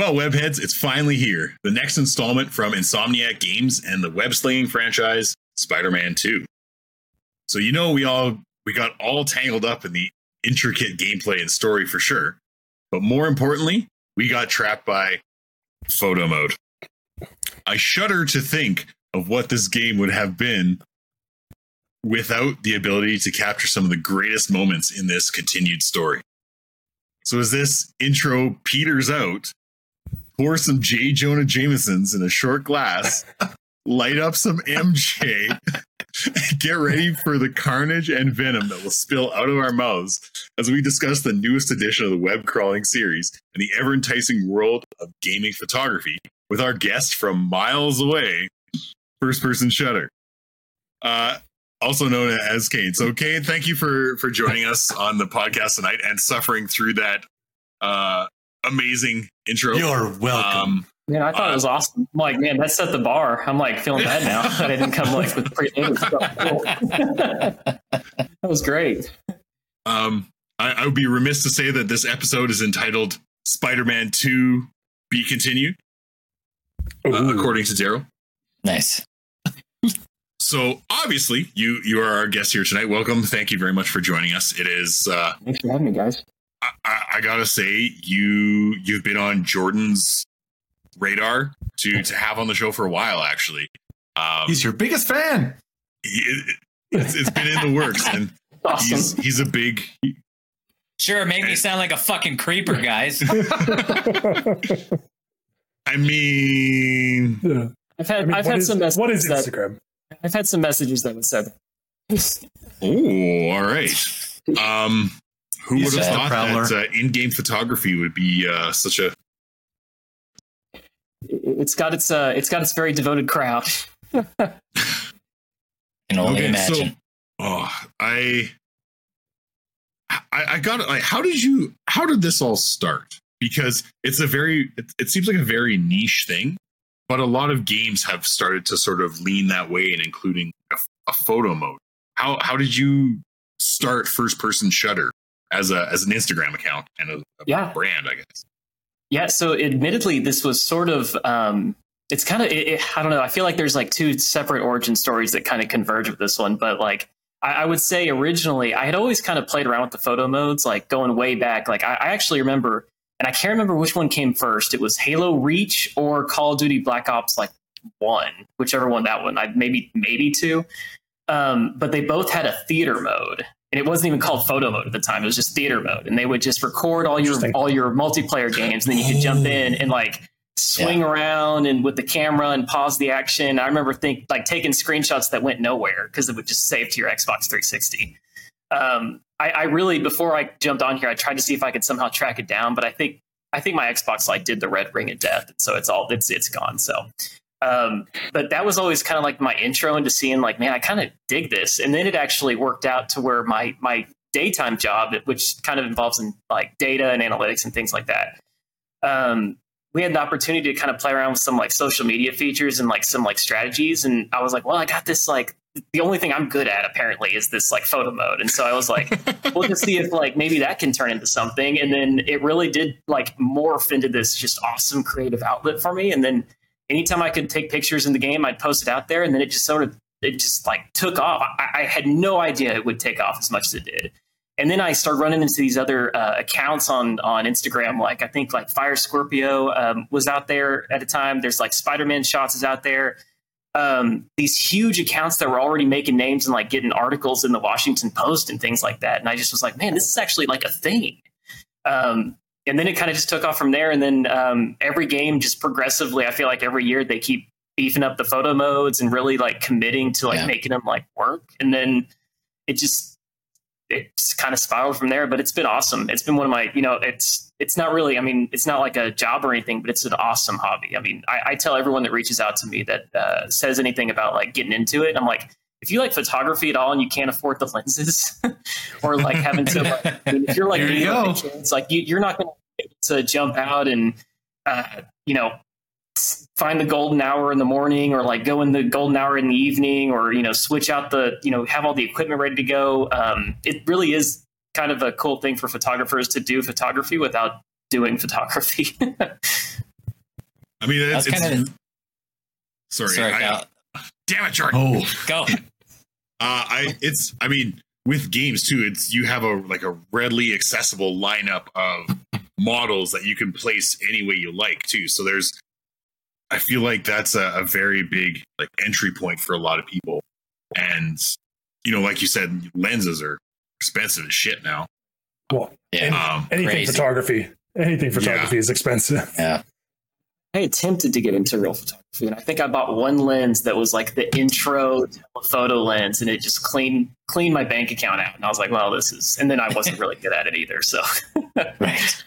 Well, webheads, it's finally here. The next installment from Insomniac Games and the web slinging franchise, Spider-Man 2. So you know we all we got all tangled up in the intricate gameplay and story for sure. But more importantly, we got trapped by photo mode. I shudder to think of what this game would have been without the ability to capture some of the greatest moments in this continued story. So as this intro peters out, pour some J. Jonah Jamesons in a short glass, light up some MJ, get ready for the carnage and venom that will spill out of our mouths as we discuss the newest edition of the web crawling series and the ever enticing world of gaming photography with our guest from miles away, first person shutter. Uh, also known as Kane. So, Kane, thank you for for joining us on the podcast tonight and suffering through that uh, amazing intro. You're welcome. Um, Man, I thought uh, it was awesome. I'm like, man, that set the bar. I'm like feeling bad now that I didn't come like with pre-native stuff. that was great. Um, I, I, would be remiss to say that this episode is entitled "Spider-Man 2: Be Continued," uh, according to Daryl. Nice. So obviously, you you are our guest here tonight. Welcome. Thank you very much for joining us. It is. Uh, Thanks for having me, guys. I, I, I gotta say, you you've been on Jordan's radar to to have on the show for a while. Actually, um, he's your biggest fan. It, it's, it's been in the works, and awesome. he's he's a big. Sure, make me sound like a fucking creeper, guys. I mean, yeah. I've had I mean, I've had is, some messages. What is Instagram? That, I've had some messages that have said. oh, all right. Um, who would have thought that uh, in-game photography would be uh, such a it's got its uh, it's got its very devoted crowd. Can only okay, imagine. So, oh, I, I, I got it. Like, how did you? How did this all start? Because it's a very, it, it seems like a very niche thing, but a lot of games have started to sort of lean that way, and including a, a photo mode. How how did you start first person shutter as a as an Instagram account and a, a yeah. brand? I guess. Yeah. So, admittedly, this was sort of. Um, it's kind of. It, it, I don't know. I feel like there's like two separate origin stories that kind of converge with this one, but like. I, I would say originally, I had always kind of played around with the photo modes, like going way back. Like I, I actually remember, and I can't remember which one came first. It was Halo Reach or Call of Duty Black Ops, like one, whichever one that one. I maybe maybe two. Um, but they both had a theater mode, and it wasn't even called photo mode at the time. It was just theater mode, and they would just record all your all your multiplayer games, and then you could jump in and like swing yeah. around and with the camera and pause the action. I remember think like taking screenshots that went nowhere because it would just save to your Xbox 360. Um, I, I, really before I jumped on here, I tried to see if I could somehow track it down, but I think I think my Xbox like did the red ring of death, so it's all it's it's gone. So um, but that was always kind of like my intro into seeing like, man, I kind of dig this. And then it actually worked out to where my my daytime job, which kind of involves in like data and analytics and things like that. Um, we had the opportunity to kind of play around with some like social media features and like some like strategies. And I was like, well, I got this like the only thing I'm good at apparently is this like photo mode. And so I was like, we'll just see if like maybe that can turn into something. And then it really did like morph into this just awesome creative outlet for me. And then anytime I could take pictures in the game, I'd post it out there, and then it just sort of it just like took off. I, I had no idea it would take off as much as it did. And then I started running into these other uh, accounts on on Instagram. Like I think like Fire Scorpio um, was out there at a time. There's like Spider Man shots is out there. Um, these huge accounts that were already making names and like getting articles in the Washington Post and things like that. And I just was like, man, this is actually like a thing. Um, and then it kind of just took off from there. And then um, every game just progressively, I feel like every year they keep beefing up the photo modes and really like committing to like yeah. making them like work. And then it just it just kind of spiraled from there. But it's been awesome. It's been one of my you know it's it's not really I mean it's not like a job or anything, but it's an awesome hobby. I mean I, I tell everyone that reaches out to me that uh, says anything about like getting into it, I'm like if you like photography at all and you can't afford the lenses or like having to like, I mean, if you're like you it's like you, are not going to jump out and uh, you know find the golden hour in the morning or like go in the golden hour in the evening or you know switch out the you know have all the equipment ready to go um, it really is kind of a cool thing for photographers to do photography without doing photography I mean, it's, That's kind it's- of sorry. sorry, I- Cal. damn it, Jordan. Oh, Go. Uh, I it's I mean with games too, it's you have a like a readily accessible lineup of models that you can place any way you like too. So there's I feel like that's a, a very big like entry point for a lot of people. And you know, like you said, lenses are expensive as shit now. well, Yeah. Um anything Crazy. photography. Anything photography is expensive. Yeah. I attempted to get into real photography, and I think I bought one lens that was like the intro photo lens, and it just cleaned cleaned my bank account out. And I was like, "Well, this is," and then I wasn't really good at it either. So Right.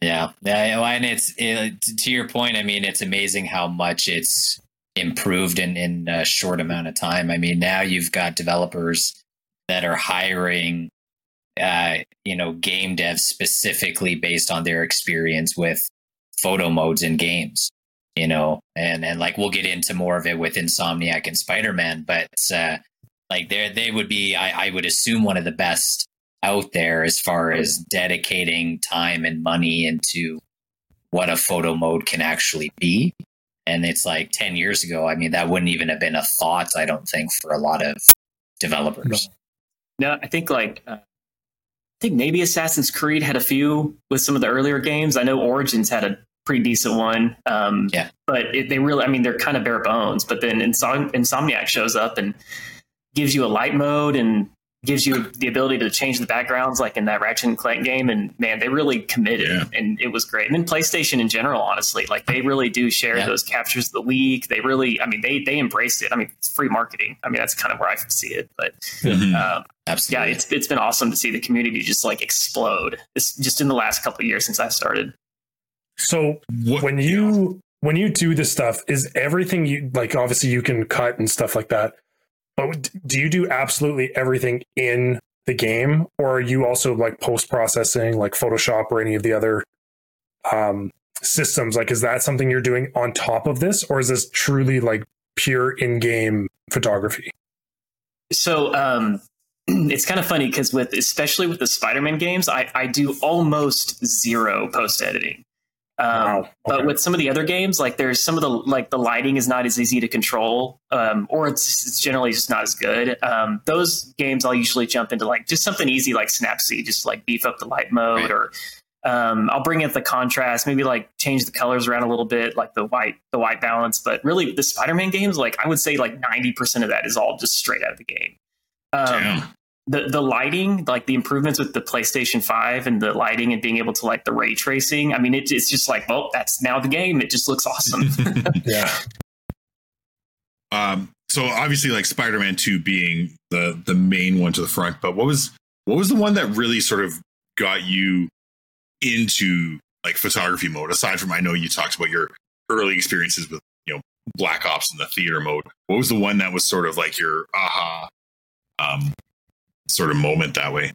Yeah. Yeah. And it's it, to your point. I mean, it's amazing how much it's improved in in a short amount of time. I mean, now you've got developers that are hiring, uh, you know, game devs specifically based on their experience with photo modes in games. You know, and and like we'll get into more of it with Insomniac and Spider Man, but uh, like they they would be, I, I would assume, one of the best out there as far as dedicating time and money into what a photo mode can actually be. And it's like 10 years ago, I mean, that wouldn't even have been a thought, I don't think, for a lot of developers. no, I think like uh, I think maybe Assassin's Creed had a few with some of the earlier games. I know Origins had a pretty decent one. Um, Yeah. but it, they really, I mean, they're kind of bare bones. But then Insom- Insomniac shows up and gives you a light mode and gives you the ability to change the backgrounds, like in that Ratchet and Clank game. And man, they really committed, Yeah. and it was great. And then PlayStation in general, honestly, like they really do share Yeah. those captures of the week. They really, I mean, they they embraced it. I mean, it's free marketing. I mean, that's kind of where I see it. But mhm. um, yeah, it's it's been awesome to see the community just like explode. It's just in the last couple of years since I started. So What- when you when you do this stuff, is everything you like? Obviously, you can cut and stuff like that. But do you do absolutely everything in the game, or are you also like post processing, like Photoshop or any of the other um, systems? Like, is that something you're doing on top of this, or is this truly like pure in game photography? So um, it's kind of funny because with especially with the Spider-Man games, I, I do almost zero post editing. Um, Wow. But with some of the other games, like there's some of the like the lighting is not as easy to control, um, or it's it's generally just not as good. Um, those games I'll usually jump into like just something easy like Snapseed, just like beef up the light mode, Right. or um, I'll bring in the contrast, maybe like change the colors around a little bit, like the white the white balance. But really, the Spider-Man games, like I would say, like ninety percent of that is all just straight out of the game. Um. The the lighting, like the improvements with the PlayStation Five and the lighting and being able to like the ray tracing. I mean, it, it's just like, well, that's now the game. It just looks awesome. Yeah. Um, so obviously, like Spider-Man Two being the the main one to the front, but what was what was the one that really sort of got you into like photography mode? Aside from, I know you talked about your early experiences with you know Black Ops and the theater mode. What was the one that was sort of like your aha, um, sort of moment that way?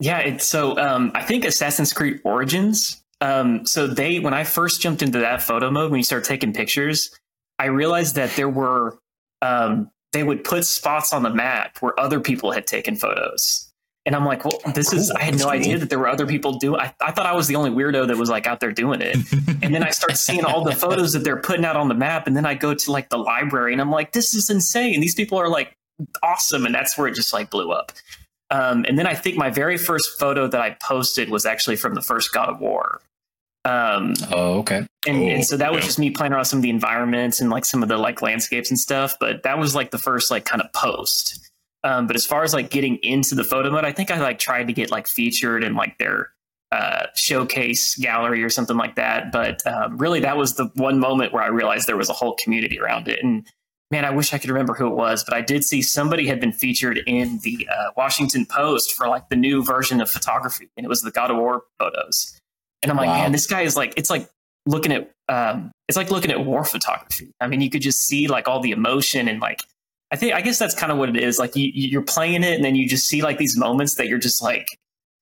Yeah, it's so um, I think Assassin's Creed Origins. Um, so they when I first jumped into that photo mode when you start taking pictures, I realized that there were um, they would put spots on the map where other people had taken photos. And I'm like, well, this is, I had no cool. idea that there were other people doing I, I thought I was the only weirdo that was like out there doing it. and then I start seeing all the photos that they're putting out on the map. And then I go to like the library and I'm like, this is insane. These people are like awesome. And that's where it just like blew up. Um, and then I think my very first photo that I posted was actually from the first God of War. Um, Oh, okay. and, Oh, and so that was yeah. just me playing around some of the environments and like some of the like landscapes and stuff. But that was like the first like kind of post. Um, but as far as like getting into the photo mode, I think I like tried to get like featured in like their uh, showcase gallery or something like that. But um, really, that was the one moment where I realized there was a whole community around it. And man, I wish I could remember who it was, but I did see somebody had been featured in the uh, Washington Post for like the new version of photography, and it was the God of War photos. And I'm like, Wow. man, this guy is like, it's like looking at, um, it's like looking at war photography. I mean, you could just see like all the emotion and like, I think, I guess that's kind of what it is. Like you, you're playing it, and then you just see like these moments that you're just like,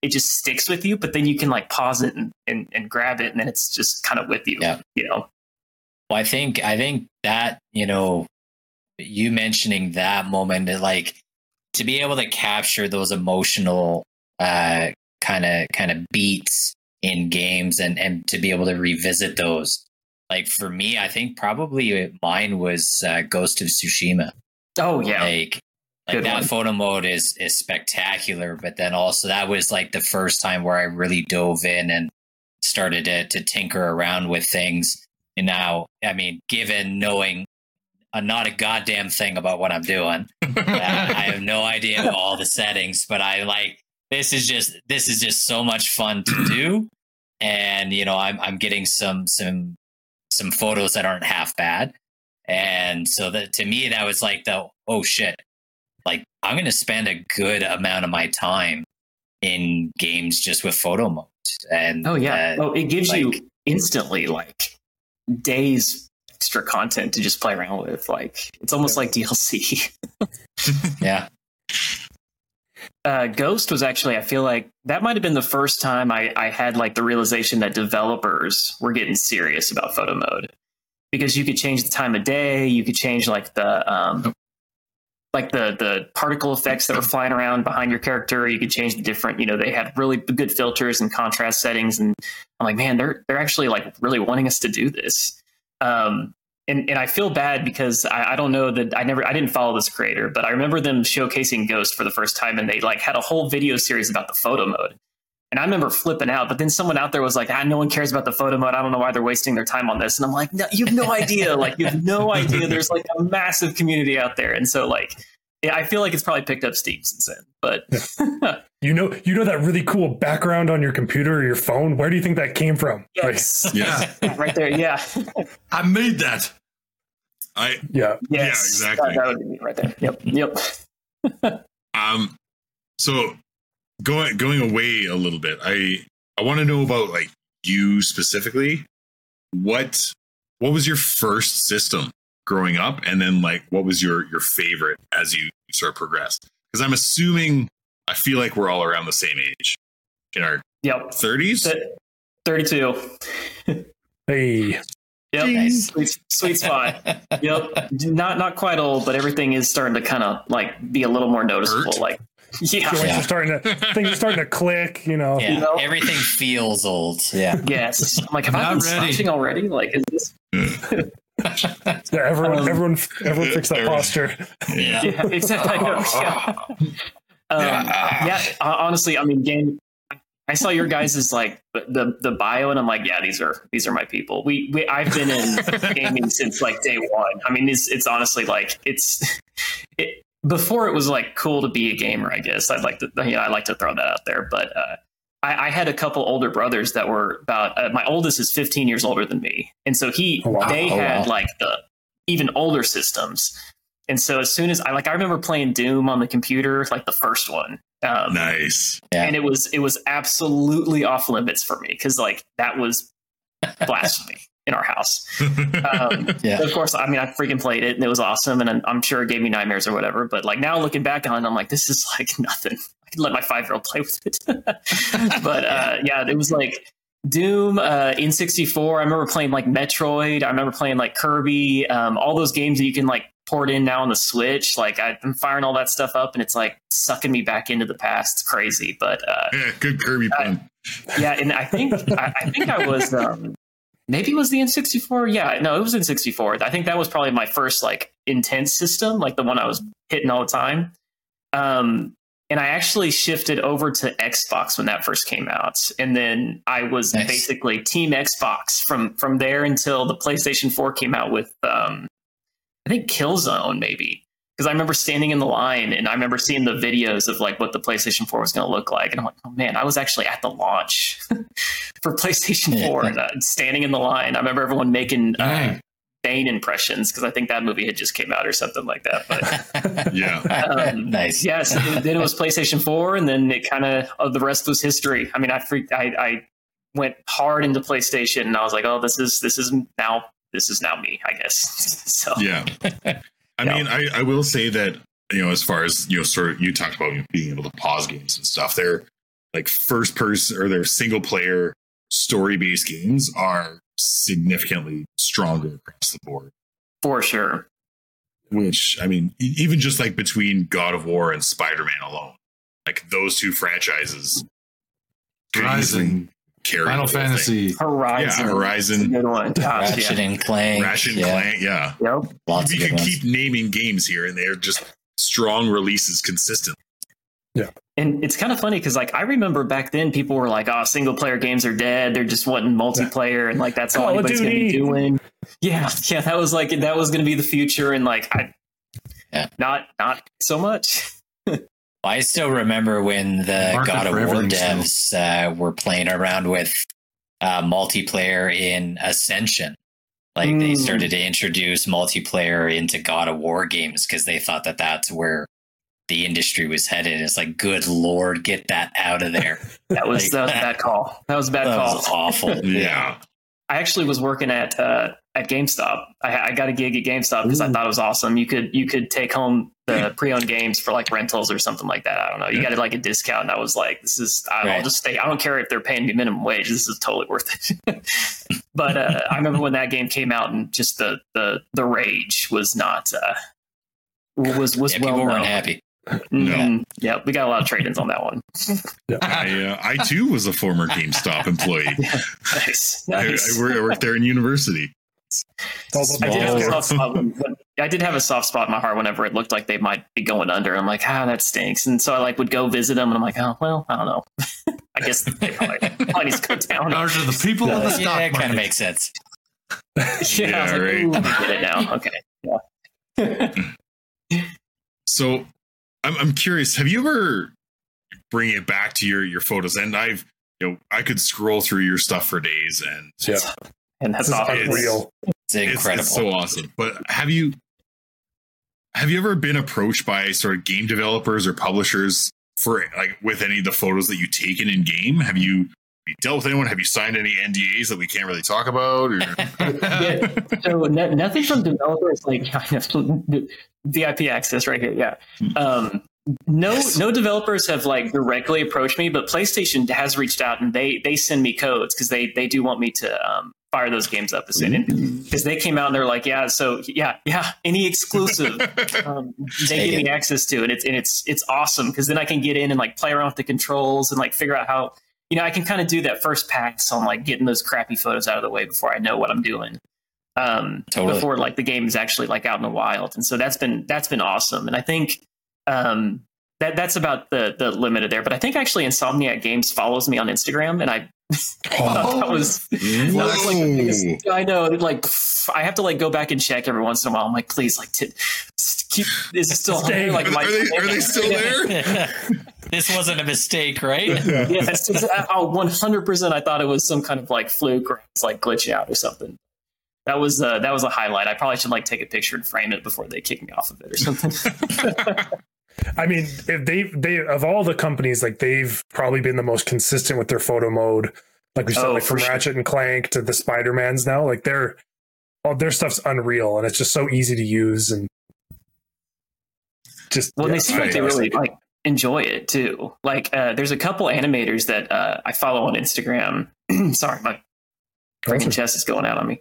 it just sticks with you. But then you can like pause it and, and, and grab it, and then it's just kind of with you. Yeah. You know. Well, I think I think that you know, you mentioning that moment, like to be able to capture those emotional uh, kind of kind of beats in games and and to be able to revisit those. Like for me, I think probably mine was uh, Ghost of Tsushima. Oh yeah, like like that one. photo mode is is spectacular. But then also that was like the first time where I really dove in and started to to tinker around with things. And now, I mean, given knowing uh, not a goddamn thing about what I'm doing, uh, I have no idea all the settings, but I like this is just this is just so much fun to do, and you know I'm I'm getting some some some photos that aren't half bad, and so that to me that was like the oh shit, like I'm gonna spend a good amount of my time in games just with photo mode, and oh yeah. uh, oh, it gives like- you instantly like days extra content to just play around with. Like it's almost like DLC. yeah, uh, Ghost was actually, I feel like that might have been the first time I, I had like the realization that developers were getting serious about photo mode because you could change the time of day, you could change like the um, like the the particle effects that were flying around behind your character. You could change the different, you know, they had really good filters and contrast settings, and I'm like, man, they're they're actually like really wanting us to do this. Um, and, and I feel bad because I, I don't know that I never I didn't follow this creator, but I remember them showcasing Ghost for the first time, and they like had a whole video series about the photo mode. And I remember flipping out, but then someone out there was like, "Ah, no one cares about the photo mode. I don't know why they're wasting their time on this." And I'm like, "No, you have no idea. like, you have no idea. There's like a massive community out there." And so, like, yeah, I feel like it's probably picked up steam since then. But You know, you know that really cool background on your computer or your phone. Where do you think that came from? Like, yes, Yeah. right there, yeah, I made that. I yeah, yes, exactly. That, that would be right there. Yep, yep. um so going going away a little bit i i want to know about like you specifically what what was your first system growing up and then like what was your your favorite as you sort of progressed because i'm assuming i feel like we're all around the same age in our Yep. 30s Thirty-two. hey, Yep. Nice. Sweet, sweet spot. yep. Not not quite old, but everything is starting to kind of like be a little more noticeable. Hurt? Like, yeah. joints Yeah. are starting to things are starting to click. You know, yeah. know? Everything feels old. Yeah. Yes. I'm like, have I Not been ready. already? Like, is this? Yeah, everyone, Um, everyone, everyone fix that posture. Yeah. Yeah, exactly. I know, yeah. Um, yeah. hon- Honestly, I mean, game. I saw your guys' like the the bio, and I'm like, yeah, these are these are my people. We, we I've been in gaming since like day one. I mean, it's it's honestly like it's it, before it was like cool to be a gamer. I guess I'd like to you know I like to throw that out there, but. uh I, I had a couple older brothers that were about. Uh, my oldest is 15 years older than me, and so he Oh, wow. they Oh, had wow. like the even older systems. And so as soon as I like, I remember playing Doom on the computer, like the first one, um, nice Yeah. and it was it was absolutely off limits for me because like that was blasphemy in our house. Um, Yeah. Of course, I mean, I freaking played it and it was awesome, and I'm, I'm sure it gave me nightmares or whatever. But like now looking back on, it, I'm like, this is like nothing. I can let my five year old play with it. but uh, yeah, it was like Doom, uh, N64. I remember playing like Metroid. I remember playing like Kirby. Um, all those games that you can like port in now on the Switch. Like I- I'm firing all that stuff up, and it's like sucking me back into the past. It's crazy, but uh, yeah good kirby pun yeah, and I think I, I think I was um, maybe it was the N64. Yeah, no, it was N64. I think that was probably my first like intense system, like the one I was hitting all the time. Um, and I actually shifted over to Xbox when that first came out, and then I was Nice. basically Team Xbox from from there until the PlayStation 4 came out with um, I think Killzone maybe because I remember standing in the line and I remember seeing the videos of like what the PlayStation 4 was going to look like, and I'm like, oh man, I was actually at the launch for PlayStation 4 and uh, standing in the line. I remember everyone making uh, Dang. Bane impressions because I think that movie had just came out or something like that. But yeah um, nice. yes, and then it was PlayStation 4, and then it kind of oh, the rest was history. I mean, I freaked, I, I went hard into PlayStation, and I was like, oh, this is this is now this is now me, I guess. so yeah i Yeah. mean I, I will say that you know as far as you know sort of you talked about you know, being able to pause games and stuff they're like first person or their single player story based games are significantly stronger across the board for sure. which i mean even just like between god of war and spider-man alone like those two franchises could Rising. Easily- carry Final the thing. Fantasy. Horizon. Yeah, Horizon, good one. Gosh, Ratchet yeah. and Clank. Ratchet and yeah, Clank. Yeah, Yep. Lots we of good could ones. keep naming games here, and they're just strong releases consistently. Yeah. And it's kind of funny because, like, I remember back then people were like, "Oh, single player games are dead. They're just wanting multiplayer, and like that's all Call anybody's going to be doing." Yeah, yeah, that was like that was going to be the future, and like, I, Yeah. not not so much. I still remember when the Market God of War devs uh, were playing around with uh, multiplayer in Ascension. Like they Mm. started to introduce multiplayer into God of War games because they thought that that's where the industry was headed. It's like, good lord, get that out of there. That was Like- that was a bad call. That was a bad call. that call. was awful. Yeah, I actually was working at uh, at GameStop. I, I got a gig at GameStop because I thought it was awesome. You could you could take home the pre-owned games for like rentals or something like that. I don't know. You got it like a discount, and I was like, "This is I, I'll Right. just stay. I don't care if they're paying me minimum wage. This is totally worth it." but uh, I remember when that game came out, and just the the the rage was not uh, was was Yeah, well people weren't happy. Mhm. Yeah, we got a lot of trade-ins on that one. I, uh, I too was a former GameStop employee. Nice, I, nice. I, worked, I worked there in university. It's all about I did have a soft spot. When, when- I did have a soft spot in my heart whenever it looked like they might be going under. I'm like, ah, that stinks. And so I like would go visit them, and I'm like, oh well, I don't know. I guess they probably, probably need to go down. Those are the people in the Yeah, stock it kind of makes sense. yeah, I Yeah, like, right. ooh, get it now. Okay. Yeah. So I'm, I'm curious. Have you ever bring it back to your your photos? And I've you know I could scroll through your stuff for days, and Yeah, and that's not real. awesome. unreal. It's it's, incredible. so awesome. But have you have you ever been approached by sort of game developers or publishers for like with any of the photos that you've taken in game? Have you, have you dealt with anyone? Have you signed any NDAs that we can't really talk about? Or Yeah. So no, nothing from developers like VIP access right here. Yeah. Um, no, Yes. no developers have like directly approached me, but PlayStation has reached out and they they send me codes because they they do want me to um, fire those games up as soon because they came out and they're like, yeah, so yeah, yeah, any exclusive um, they give me access to, and it's and it's it's awesome because then I can get in and like play around with the controls and like figure out how you know I can kind of do that first pass on like getting those crappy photos out of the way before I know what I'm doing. Um, Totally. before like the game is actually like out in the wild, and so that's been that's been awesome, and I think um, that that's about the the limit of there. But I think actually Insomniac Games follows me on Instagram, and I thought that was that was, like, biggest- I know. Like, I have to like go back and check every once in a while. I'm like, please, like, t- s- keep. Is it still on there? Like, are, my, they, are they still there? this wasn't a mistake, right? Yes, oh, 100. percent I thought it was some kind of like fluke or it's like glitch out or something. That was uh, that was a highlight. I probably should like take a picture and frame it before they kick me off of it or something. I mean, if they they of all the companies, like they've probably been the most consistent with their photo mode. Like we said, Oh, like from sure. Ratchet and Clank to the Spider Mans now, like they're all their stuff's unreal and it's just so easy to use and just Well, yeah, they seem like they really like enjoy it too. Like, uh, there's a couple animators that uh, I follow on Instagram. Sorry, my freaking chest is going out on me.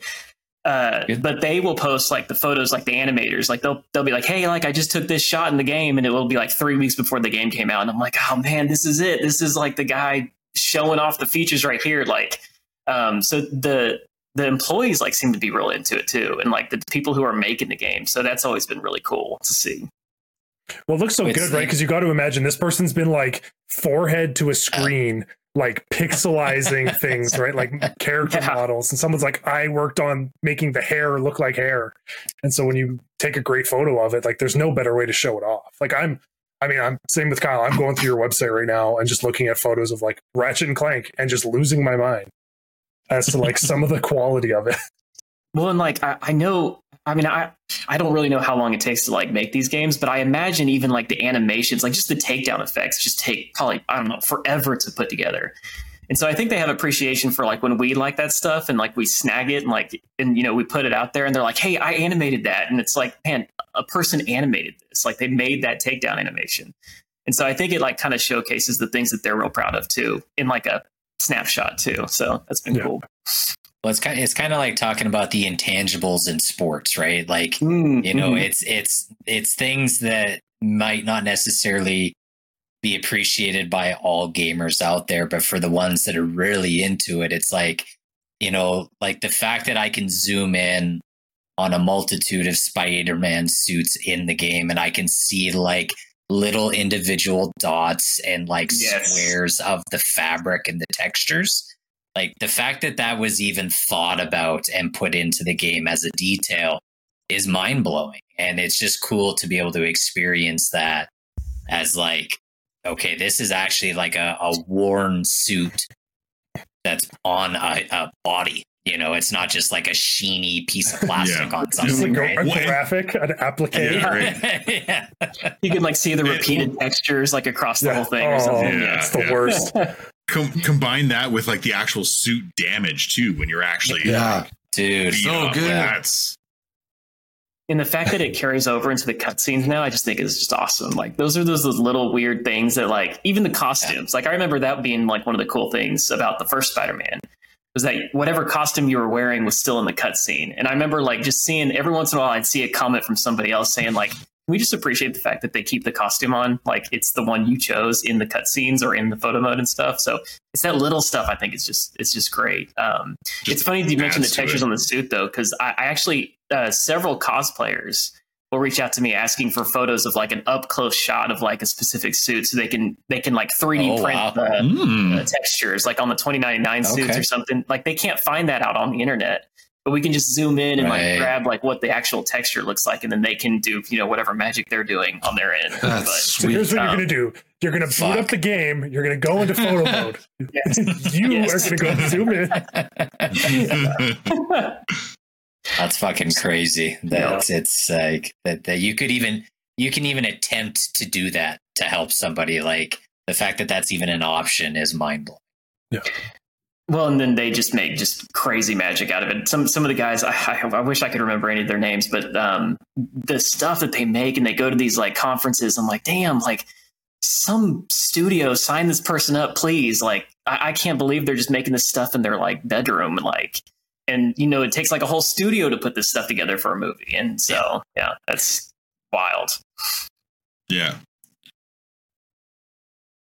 Uh, but they will post like the photos, like the animators, like they'll they'll be like, "Hey, like I just took this shot in the game," and it will be like three weeks before the game came out, and I'm like, "Oh man, this is it. This is like the guy showing off the features right here." Like, um, so the the employees like seem to be real into it too, and like the people who are making the game. So that's always been really cool to see. Well, it looks so It's good, right? Because you got to imagine this person's been like forehead to a screen, like pixelizing things, right? Like character Yeah. models. And someone's like, I worked on making the hair look like hair. And so when you take a great photo of it, like there's no better way to show it off. Like I'm, I mean, I'm same with Kyle. I'm going through your website right now and just looking at photos of like Ratchet and Clank and just losing my mind as to like some of the quality of it. Well, and like I, I know, I mean, I I don't really know how long it takes to like make these games, but I imagine even like the animations, like just the takedown effects, just take probably I don't know forever to put together. And so I think they have appreciation for like when we like that stuff and like we snag it and like and you know we put it out there and they're like, hey, I animated that, and it's like, man, a person animated this, like they made that takedown animation. And so I think it like kind of showcases the things that they're real proud of too in like a snapshot too. So that's been Yeah. cool. Well, it's kind of, it's kind of like talking about the intangibles in sports, right? Like Mm, you know, mhm. it's it's it's things that might not necessarily be appreciated by all gamers out there, but for the ones that are really into it, it's like, you know, like the fact that I can zoom in on a multitude of Spider-Man suits in the game and I can see like little individual dots and like Yes. squares of the fabric and the textures. Like the fact that that was even thought about and put into the game as a detail is mind blowing. And it's just cool to be able to experience that as like, okay, this is actually like a, a worn suit that's on a, a body. You know, it's not just like a sheeny piece of plastic Yeah. on something, like a, right? a graphic, an applique. Yeah. yeah. You can like see the Yeah. repeated textures like across the Yeah. whole thing or Oh, something. Yeah. It's the yeah. worst. Com- combine that with like the actual suit damage too when you're actually Yeah. Dude. So good. That's And the fact that it carries over into the cutscenes now, I just think is just awesome. Like those are those, those little weird things that like even the costumes. Like I remember that being like one of the cool things about the first Spider-Man was that whatever costume you were wearing was still in the cutscene. And I remember like just seeing every once in a while I'd see a comment from somebody else saying like, "Can we just appreciate the fact that they keep the costume on, like it's the one you chose in the cutscenes or in the photo mode and stuff. So it's that little stuff. I think it's just it's just great. Um, just it's funny that you mentioned the textures it. on the suit though, because I, I actually uh, several cosplayers will reach out to me asking for photos of like an up close shot of like a specific suit, so they can they can like 3D Oh, print wow. the, Mm. the textures, like on the 2099 suits Okay. or something. Like they can't find that out on the internet. But we can just zoom in and Right. like grab like what the actual texture looks like, and then they can do you know whatever magic they're doing on their end. That's But- So here's sweet. what you're Um, going to do. You're going to boot fuck. up the game. You're going to go into photo mode. Yes. you Yes. are going to go zoom in. That's fucking crazy. That it's like that, that you could even you can even attempt to do that to help somebody. Like the fact that that's even an option is mind blowing. Well, and then they just make just crazy magic out of it. Some some of the guys, I, I, I wish I could remember any of their names, but um, the stuff that they make, and they go to these like conferences. I'm like, damn, like some studio sign this person up, please. Like, I, I can't believe they're just making this stuff in their like bedroom, and like, and you know, it takes like a whole studio to put this stuff together for a movie, and so yeah, that's wild. Yeah.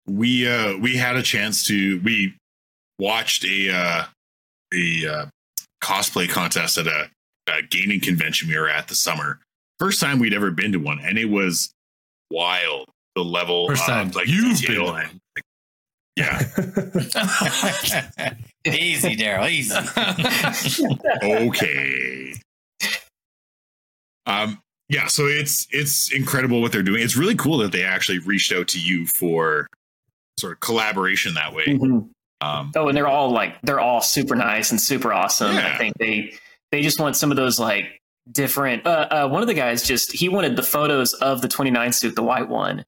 We uh we had a chance to we watched a uh a uh, cosplay contest at a, a gaming convention we were at this summer. First time we'd ever been to one and it was wild the level First time of like you've been and- yeah. easy, Daryl. Easy. okay. Um yeah, so it's it's incredible what they're doing. It's really cool that they actually reached out to you for sort of collaboration that way. Mhm. Um Oh, and they're all like they're all super nice and super awesome. Yeah. I think they they just want some of those like different. Uh, uh, one of the guys just he wanted the photos of the 29 suit, the white one,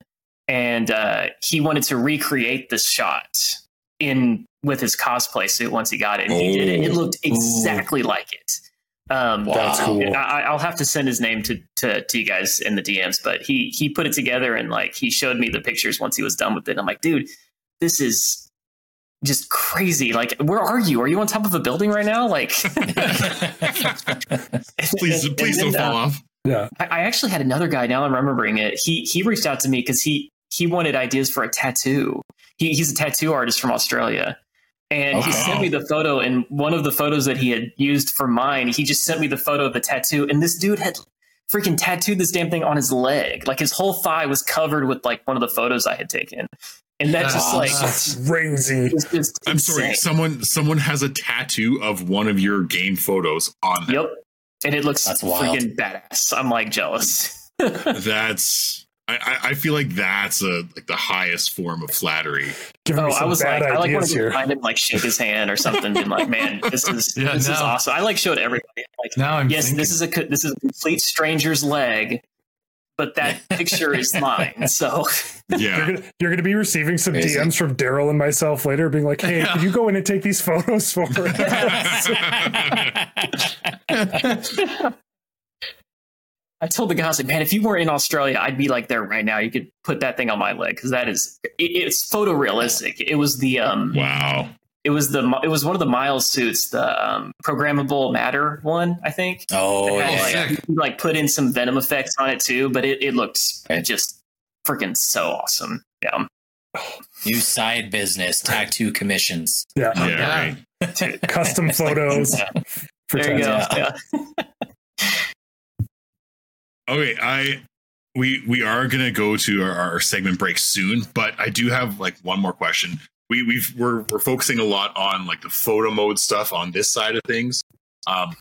and uh, he wanted to recreate this shot in with his cosplay suit once he got it. And he did it. It Oh. looked exactly like it. Um, That's cool. I, I'll have to send his name to, to to you guys in the DMs, but he he put it together and like he showed me the pictures once he was done with it. I'm like, dude, this is just crazy. Like, where are you? Are you on top of a building right now? Like, please And- please and don't then, fall uh, off. Yeah. I, I actually had another guy. Now I'm remembering it. He he reached out to me because he he wanted ideas for a tattoo. He, he's a tattoo artist from Australia, and he sent me the photo. And one of the photos that he had used for mine, he just sent me the photo of the tattoo. And this dude had freaking tattooed this damn thing on his leg. Like his whole thigh was covered with like one of the photos I had taken. And that just Wow. like That's crazy. was just I'm sorry. insane. Someone someone has a tattoo of one of your game photos on them. Yep. And it looks That's wild. freaking badass. I'm like jealous. That's I, I I feel like that's a like the highest form of flattery. Giving Oh, I was bad like, I like wanted ideas to here. find him, like shake his hand or something, being like, "Man, this is Yeah, this is awesome." I like showed everybody, like, Now I'm yes, thinking. this is a this is a complete stranger's leg, but that picture is mine. So You're Yeah. gonna, you're gonna be receiving some Crazy. DMs from Daryl and myself later, being like, "Hey, can you go in and take these photos for us?" I told the guy, I was like, "Man, if you weren't in Australia, I'd be like there right now. You could put that thing on my leg because that is it, it's photorealistic. It was the um, wow. it was the it was one of the Miles suits, the um, programmable matter one, I think. oh had, yeah, like, you like put in some venom effects on it too, but it, it looked Right. just freaking so awesome. Yeah. New side business, tattoo commissions. Yeah, Yeah, Yeah. right. custom photos. For There you go. Yeah. Okay, I we we are gonna go to our, our segment break soon, but I do have like one more question. We we've we're we're focusing a lot on like the photo mode stuff on this side of things. Um,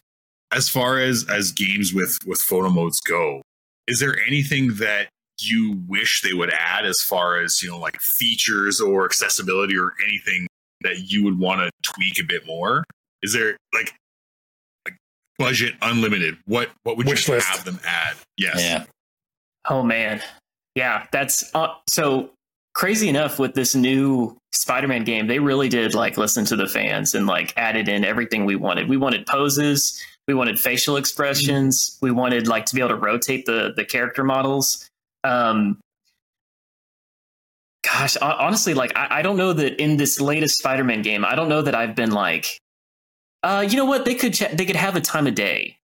as far as as games with with photo modes go, is there anything that you wish they would add as far as you know like features or accessibility or anything that you would want to tweak a bit more? Is there like like budget unlimited? What what would Wish you list. have them add? Yes. Yeah. Oh man, yeah, that's uh, so crazy enough with this new Spider-Man game. They really did like listen to the fans and like added in everything we wanted. We wanted poses, we wanted facial expressions, we wanted like to be able to rotate the the character models. Um, gosh, honestly, like I, I don't know that in this latest Spider-Man game, I don't know that I've been like, uh, you know what? They could ch- they could have a time of day.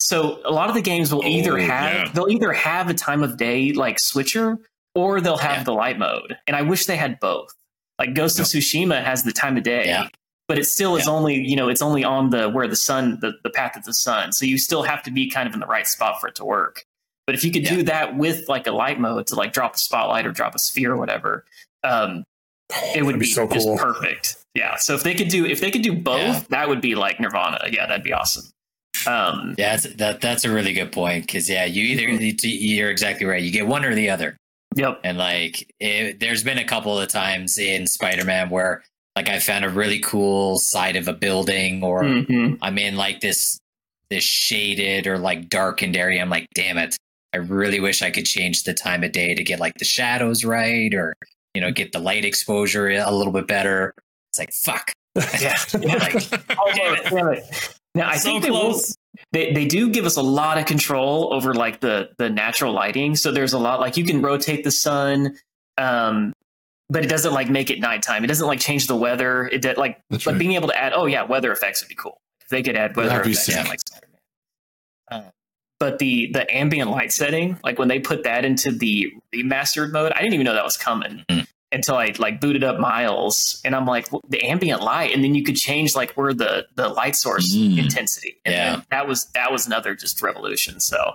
So a lot of the games will either Oh, have yeah. they'll either have a time of day like switcher or they'll have Yeah. the light mode. And I wish they had both. Like Ghost of Tsushima has the time of day, Yeah. but it still is only, you know, it's only on the where the sun, the, the path of the sun. So you still have to be kind of in the right spot for it to work. But if you could do that with like a light mode to like drop a spotlight or drop a sphere or whatever, um, it would That'd be, be so just cool. perfect. Yeah. So if they could do if they could do both, Yeah. that would be like Nirvana. Yeah, that'd be awesome. Um, Yeah, that's, that that's a really good point because yeah, you either you're exactly right. You get one or the other, yep. and like it, there's been a couple of times in Spider-Man where like I found a really cool side of a building, or Mhm. I'm in like this this shaded or like darkened area. I'm like, damn it, I really wish I could change the time of day to get like the shadows right, or you know, get the light exposure a little bit better. It's like fuck. Yeah. Yeah, like, Oh, damn it. damn it. Now I So think they will they they do give us a lot of control over like the the natural lighting. So there's a lot like you can rotate the sun, um, but it doesn't like make it nighttime. It doesn't like change the weather. It did like That's but right. being able to add oh yeah weather effects would be cool if they could add weather That'd effects sick. in, like Spider-Man. Uh, but the the ambient light setting like when they put that into the remastered mode, I didn't even know that was coming. Mhm. Until I like booted up Miles, and I'm like well, the ambient light, and then you could change like where the the light source Mm. intensity. And Yeah. that was that was another just revolution. So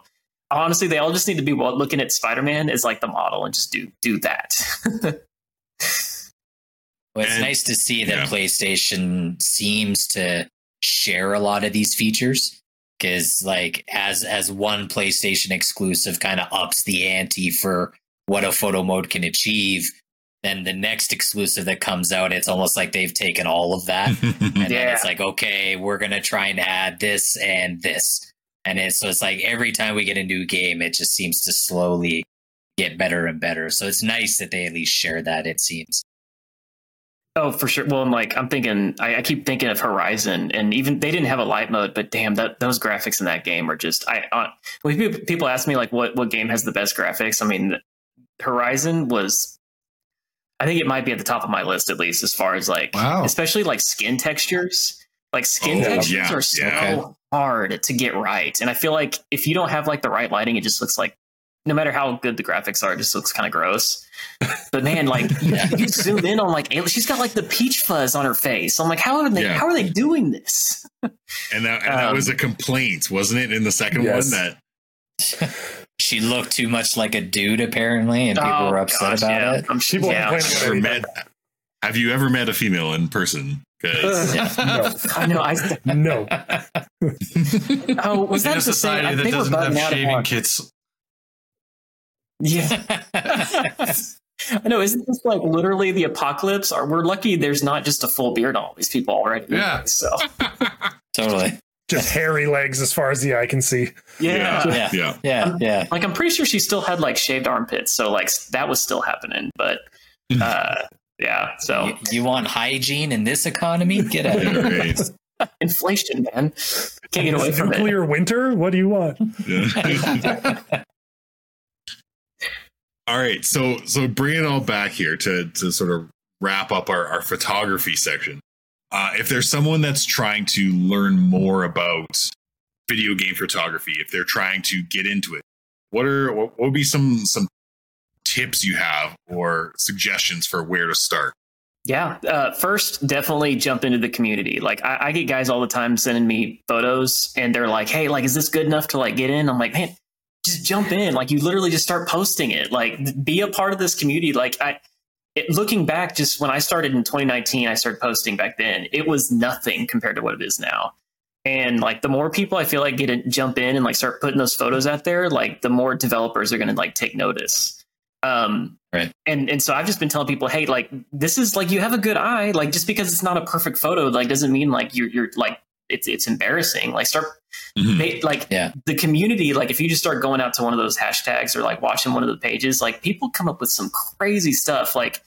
honestly, they all just need to be looking at Spider Man as like the model and just do do that. Well, it's And- nice to see that yeah. PlayStation seems to share a lot of these features because, like, as as one PlayStation exclusive kind of ups the ante for what a photo mode can achieve, then the next exclusive that comes out, it's almost like they've taken all of that and then it's like, okay, we're gonna try and add this and this, and it's so it's like every time we get a new game, it just seems to slowly get better and better. So it's nice that they at least share that. It seems. oh, for sure. Well, I'm like I'm thinking. I, I keep thinking of Horizon, and even they didn't have a light mode, but damn, that those graphics in that game are just. I uh, when people- people ask me like what what game has the best graphics. I mean, Horizon was. I think it might be at the top of my list at least as far as like, Wow. especially like skin textures. Like skin Oh, textures yeah, are so yeah. hard to get right, and I feel like if you don't have like the right lighting, it just looks like no matter how good the graphics are, it just looks kind of gross. But man, like you, you zoom in on like she's got like the peach fuzz on her face. I'm like, how are they? Yeah. How are they doing this? and that, and that Um, was a complaint, wasn't it? In the second Yes. one, that she looked too much like a dude apparently and people Oh, were upset gosh, about yeah. it I'm sure. People Yeah. complain ever met, have you ever met a female in person? Yeah. No, I know. I no. oh, was in that a the same? society I that think we're doesn't have shaving about. kits. Yeah. I know. Isn't this like literally the apocalypse? Or we're lucky there's not just a full beard on all these people already. Yeah. So totally Just hairy legs as far as the eye can see. yeah. yeah yeah. yeah yeah Like I'm pretty sure she still had like shaved armpits, so like that was still happening. But uh, yeah. So you, you want hygiene in this economy get out of Yeah, here inflation, man, can't get away from it. Nuclear winter? What do you want? Yeah. all right, so so bring it all back here to to sort of wrap up our, our photography section. Uh, if there's someone that's trying to learn more about video game photography, if they're trying to get into it, what are what, would be some some tips you have or suggestions for where to start? Yeah. Uh, first, definitely jump into the community. Like I, I, get guys all the time sending me photos, and they're like, "Hey, like, is this good enough to like get in?" I'm like, "Man, just jump in. Like, you literally just start posting it. Like, be a part of this community." Like, I it, looking back, just when I started in 2019, I started posting back then. It was nothing compared to what it is now. And like the more people I feel like get to jump in and like start putting those photos out there, like the more developers are going to like take notice. Um, right. And and so I've just been telling people, hey, like this is like you have a good eye. Like just because it's not a perfect photo, like doesn't mean like you're you're like it's it's embarrassing. Like start mm-hmm. like yeah. the community. Like if you just start going out to one of those hashtags or like watching one of the pages, like people come up with some crazy stuff. Like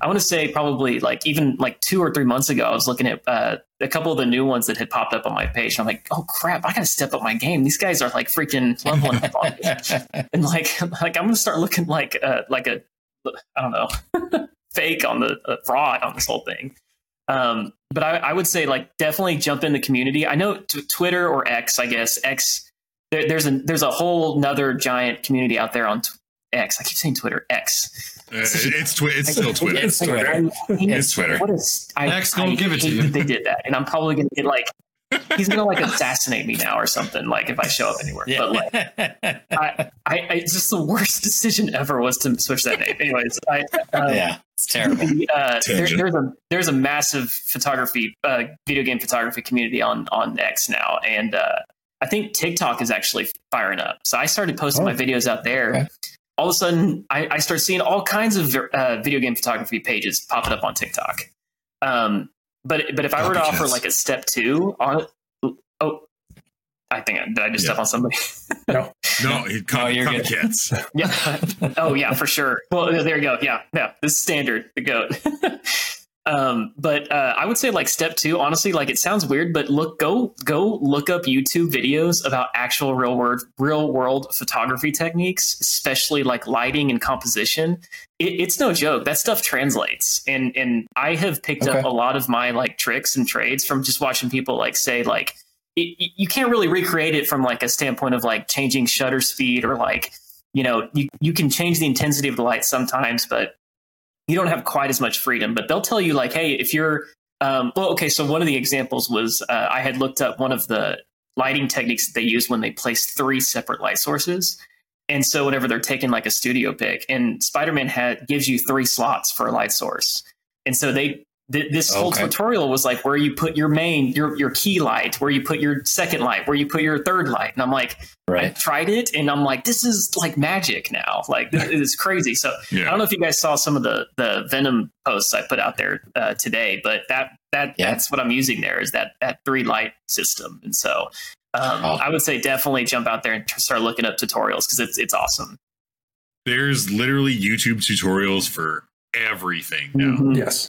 I want to say probably like even like two or three months ago, I was looking at uh, a couple of the new ones that had popped up on my page. And I'm like, oh crap, I got to step up my game. These guys are like freaking leveling up and like like I'm gonna start looking like uh, like a I don't know fake on the uh, fraud on this whole thing. Um, but I, I, would say like definitely jump in the community. I know t- Twitter or X, I guess X. There, there's a there's a whole nother giant community out there on t- X. I keep saying Twitter X uh, it's twi- it's still Twitter. It's Twitter. I, it's Twitter. What is I, Next, don't give it to you. They did that, and I'm probably gonna get like he's gonna like assassinate me now or something. Like if I show up anywhere, yeah. but like I, I, I, just the worst decision ever was to switch that name. Anyways, I, uh, yeah, it's terrible. Uh, there, there's a there's a massive photography, uh, video game photography community on on X now, and uh, I think TikTok is actually firing up. So I started posting oh. my videos out there. Okay all of a sudden I, I start seeing all kinds of uh, video game photography pages popping up on TikTok. Um, but but if I were to offer like a step two on oh, I think did I just yeah. step on somebody? no, no, he caught, oh, copycats. yeah. Oh yeah, for sure. Well, there you go. Yeah, yeah. This is standard. The goat. Um, but uh, I would say like step two, honestly, like it sounds weird, but look, go go look up YouTube videos about actual real world real world photography techniques, especially like lighting and composition. It, it's no joke. That stuff translates, and and I have picked okay. up a lot of my like tricks and trades from just watching people like say like it, you can't really recreate it from like a standpoint of like changing shutter speed or like you know you you can change the intensity of the light sometimes, but you don't have quite as much freedom, but they'll tell you like, hey, if you're um, well, okay. So one of the examples was uh, I had looked up one of the lighting techniques that they use when they place three separate light sources. And so whenever they're taking like a studio pick, and Spider-Man had gives you three slots for a light source, and so they th- this whole okay. tutorial was like where you put your main your your key light, where you put your second light, where you put your third light, and I'm like, right. I tried it, and I'm like, this is like magic now, like this is crazy. So yeah. I don't know if you guys saw some of the the Venom posts I put out there uh, today, but that that yeah. that's what I'm using there is that that three light system, and so. Um, oh. I would say definitely jump out there and start looking up tutorials because it's it's awesome. There's literally YouTube tutorials for everything now. Mm-hmm. Yes.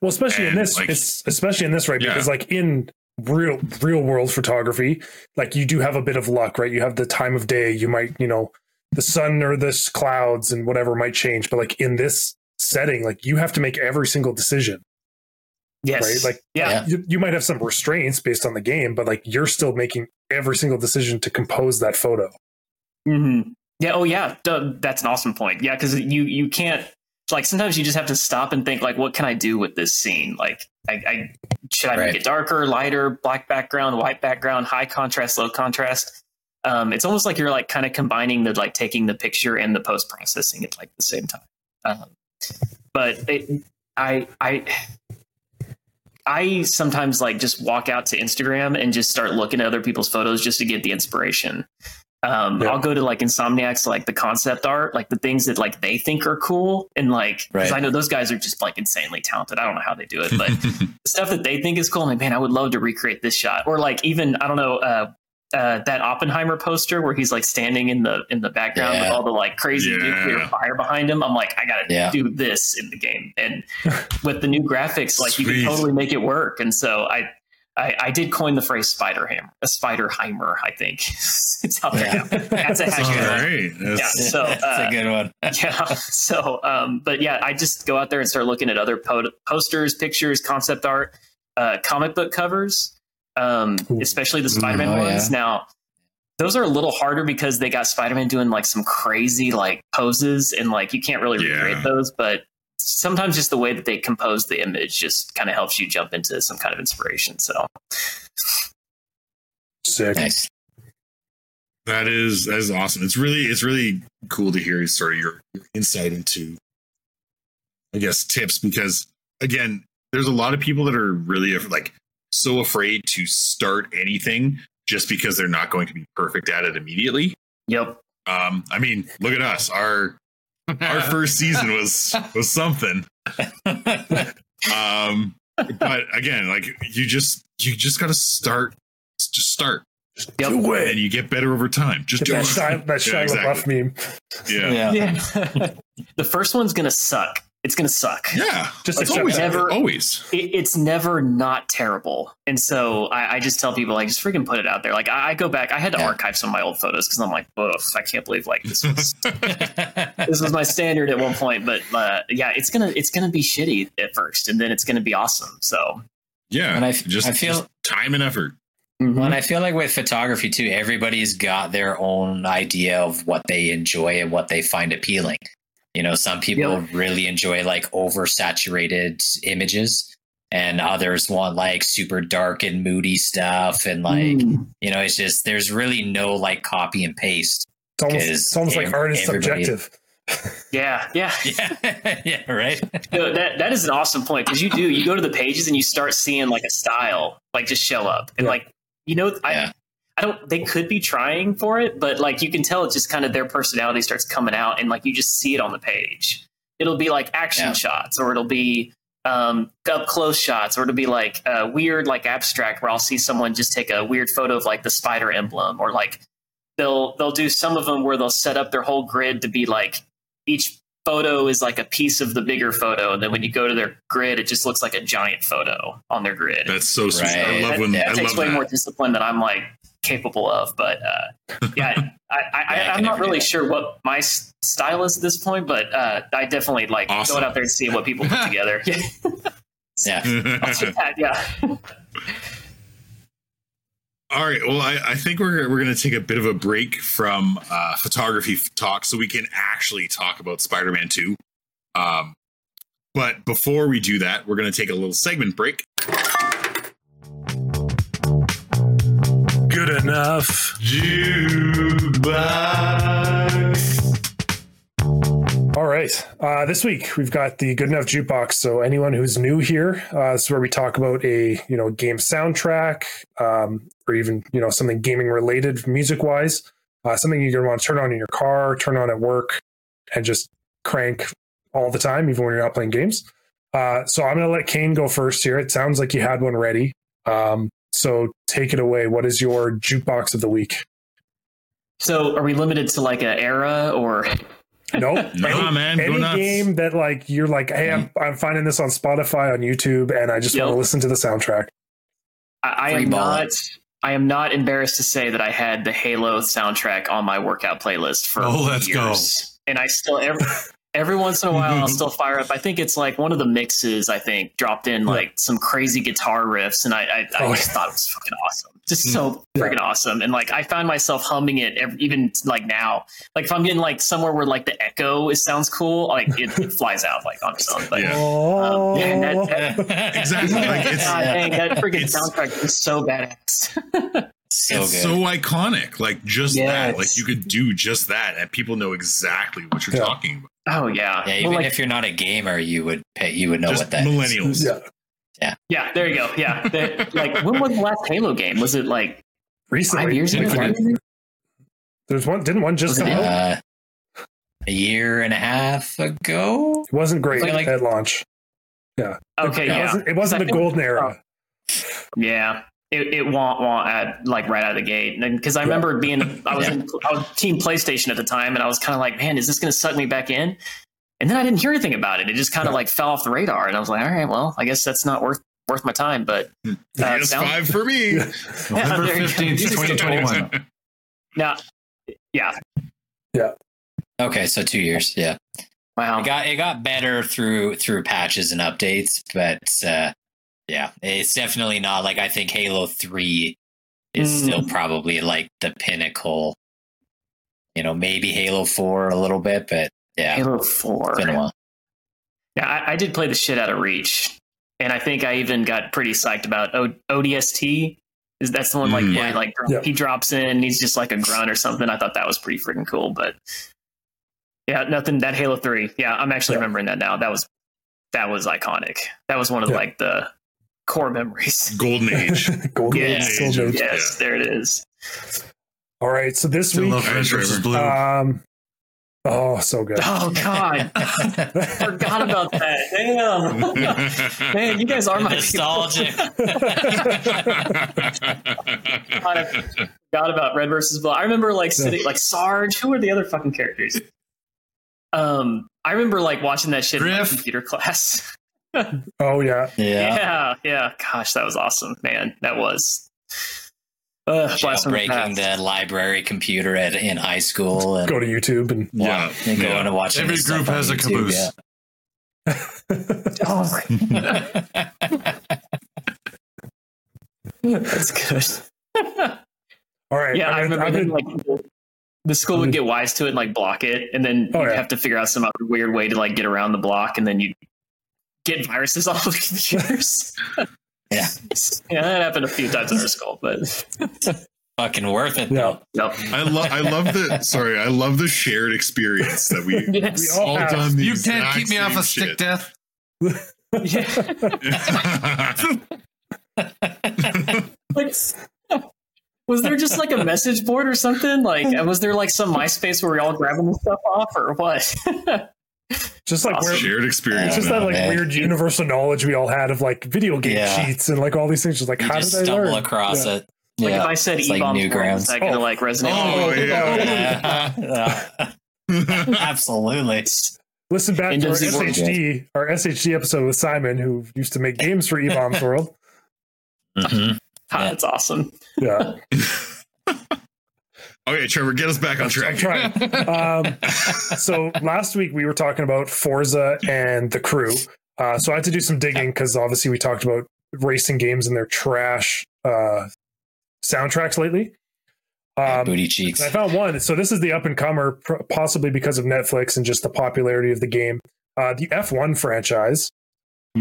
Well, especially and in this, like, it's especially in this, right? Because like in real real world photography, like you do have a bit of luck, right? You have the time of day. You might, you know, the sun or this clouds and whatever might change. But like in this setting, like you have to make every single decision. Yes. Right. Like, yeah, you, you might have some restraints based on the game, but like you're still making every single decision to compose that photo. Mm-hmm. Yeah. Oh, yeah. That's an awesome point. Yeah, because you you can't like sometimes you just have to stop and think like what can i do with this scene like i, I should i right. make it darker lighter black background white background high contrast low contrast um, it's almost like you're like kind of combining the like taking the picture and the post processing at like the same time um, but it, i i I sometimes like just walk out to Instagram and just start looking at other people's photos just to get the inspiration. Um, yeah. I'll go to like Insomniac's like the concept art, like the things that like they think are cool, and like because right. I know those guys are just like insanely talented. I don't know how they do it, but stuff that they think is cool, I'm like man, I would love to recreate this shot. Or like even I don't know uh, uh, that Oppenheimer poster where he's like standing in the in the background yeah. with all the like crazy yeah. nuclear fire behind him. I'm like, I gotta do this in the game, and with the new graphics, like Sweet. you can totally make it work. And so I I, I, did coin the phrase spider ham, a spider heimer, I think. it's how yeah. That's a hashtag. Yeah. So uh, that's a good one. yeah. So, um, but yeah, I just go out there and start looking at other po- posters, pictures, concept art, uh, comic book covers, um, especially the Spider-Man oh, ones. Yeah. Now, those are a little harder because they got Spider-Man doing like some crazy like poses and like you can't really Yeah. recreate those, but sometimes just the way that they compose the image just kind of helps you jump into some kind of inspiration. So Sick. Nice. That is that is awesome. It's really it's really cool to hear sort of your, your insight into, I guess, tips because again, there's a lot of people that are really like so afraid to start anything just because they're not going to be perfect at it immediately. yep. Um, I mean, look at us. Our our first season was was something. Um, but again, like you just you just got to start. Just start, Yep. Do and you get better over time. Just Get do that it. Shia, that Yeah, Shia exactly. LaBeouf meme. Yeah. Yeah. the first one's gonna suck. It's gonna suck. Yeah, Just it's always. Never- always. It, it's never not terrible, and so I, I just tell people like just freaking put it out there. Like I, I go back, I had to Yeah. archive some of my old photos because I'm like, ugh, I can't believe like this was this was my standard at one point. But uh, yeah, it's gonna it's gonna be shitty at first, and then it's gonna be awesome. So Yeah, And I- just I feel- just time and effort. Well, and I feel like with photography too, everybody's got their own idea of what they enjoy and what they find appealing. You know, some people really enjoy like oversaturated images, and others want like super dark and moody stuff. And like, Mm. you know, it's just there's really no like copy and paste. It's almost, 'Cause it's almost like art is subjective. yeah, yeah. Yeah, yeah, right. No, that that is an awesome point because you do you go to the pages and you start seeing like a style like just show up and Yeah. like you know I Yeah. I don't they could be trying for it but like you can tell it's just kind of their personality starts coming out and like you just see it on the page. It'll be like action Yeah. shots or it'll be um, up close shots or it'll be like uh, weird like abstract where I'll see someone just take a weird photo of like the spider emblem or like they'll they'll do some of them where they'll set up their whole grid to be like each photo is like a piece of the bigger photo and then when you go to their grid it just looks like a giant photo on their grid That's so sweet. I love that, when that I takes love way that. more discipline than i'm like capable of but uh, yeah I, I, Yeah, I I, can i'm not really sure what my style is at this point but uh, i definitely like Awesome. going out there and seeing what people put together yeah Yeah. I'll take that, yeah All right. Well, I, I think we're we're going to take a bit of a break from uh, photography talk so we can actually talk about Spider-Man Two. Um, but before we do that, we're going to take a little segment break. Good enough. Jukebox. All right. Uh, this week we've got the Good Enough Jukebox. So anyone who's new here, uh, this is where we talk about a you know game soundtrack, um, or even you know something gaming related, music wise, uh, something you're gonna want to turn on in your car, turn on at work, and just crank all the time, even when you're not playing games. Uh, so I'm gonna let Kane go first here. It sounds like you had one ready. Um, so take it away. What is your jukebox of the week? so are we limited to like an era or Nope. Nah, any, man, any nuts. game that like you're like, hey, I'm, I'm finding this on Spotify on YouTube, and I just want to listen to the soundtrack. I, I am ball not. I am not embarrassed to say that I had the Halo soundtrack on my workout playlist for Oh, let's go. years, and I still every every once in a while I'll still fire up. I think it's like one of the mixes. I think dropped in like some crazy guitar riffs, and I I, I Oh, just thought it was fucking awesome, just so freaking awesome. And like I found myself humming it every, even like now. Like if I'm getting like somewhere where like the echo it sounds cool, like it, it flies out like on its own. But Yeah. Um, yeah, that- Exactly. Like it's God dang, that freaking It's- soundtrack is so badass. So it's good. so iconic. Like just that. Like you could do just that, and people know exactly what you're Yeah. talking about. Oh yeah, yeah, Well, even like- if you're not a gamer, you would pay, you would know just what that millennials. yeah. yeah, Yeah. there you go. Yeah, The- like when was the last Halo game? Was it like Recently, five years ago? there's one. Didn't one just Was it come out? Uh, a year and a half ago. It wasn't great Like- at launch. Yeah. Okay, It yeah, wasn't. It wasn't the golden era. yeah. It, it won't want at like right out of the gate, and because I remember being, I was in, I was Team PlayStation at the time, and I was kind of like, man, is this going to suck me back in? And then I didn't hear anything about it. It just kind of like fell off the radar, and I was like, all right, well, I guess that's not worth worth my time. But uh, PS sound- five for me. Yeah, November there you go. 15th, 2021. now, yeah yeah, Okay, so two years. Yeah, wow, it got it got better through through patches and updates, but uh, yeah, it's definitely not like I think Halo Three is Mm. still probably like the pinnacle. You know, maybe Halo Four a little bit, but yeah, Halo Four. it's been a while. Yeah, I, I did play the shit out of Reach, and I think I even got pretty psyched about o- ODST. Is that's the one like Mm. where he, like Yeah. he drops in, and he's just like a grunt or something. I thought that was pretty freaking cool, but yeah, nothing. That Halo Three. Yeah, I'm actually Yeah. remembering that now. That was that was iconic. That was one of Yeah. like the core memories. Golden Age. Golden Yeah. Age, Golden Age. Yes, there it is. All right, so this Still week, love versus blue. um, oh, so good. Oh God, forgot about that. Damn, man, you guys are my Nostalgic. I forgot about Red versus Blue. I remember like sitting like Sarge. Who were the other fucking characters? Um, I remember like watching that shit in my computer class. Oh yeah, yeah. yeah, yeah. Gosh, that was awesome, man. That was. Uh, blast from the the library computer at in high school and, go to YouTube and yeah. and yeah. going to watch it. Every group has a YouTube, Oh, that's good. all right. Yeah, I I've remember I've been- like the- the school would get wise to it and like block it, and then Oh, you'd yeah. have to figure out some other weird way to like get around the block, and then you get viruses off of computers. Yeah. yeah, that happened a few times in our school, but Fucking worth it Yeah. though. yep. I love I love the sorry, I love the shared experience that we yes. We all all have- done the you can't keep me off same of stick shit. death. like, was there just like a message board or something? Like, was there like some MySpace where we all grabbing the stuff off, or what? Just like where, shared experience. it's just I that like man. weird universal knowledge we all had of like video game Yeah. cheats and like all these things. Just like You how just did I stumble learn? across Yeah. it. like yeah. if I said It's like eBaum, Newgrounds. is that gonna Oh. like resonate? Oh, yeah. Yeah. Absolutely. Listen back End to our of the world. SHD, our SHD episode with Simon, who used to make games for eBaum's World. Mhm. Ah, Yeah. That's awesome. Yeah, okay, Trevor, get us back on I'm track. trying. Um, so last week we were talking about Forza and the crew. Uh, so I had to do some digging because obviously we talked about racing games and their trash uh, soundtracks lately. Um, Booty cheeks. I found one. So this is the up and comer, pr- possibly because of Netflix and just the popularity of the game. Uh, the F1 franchise.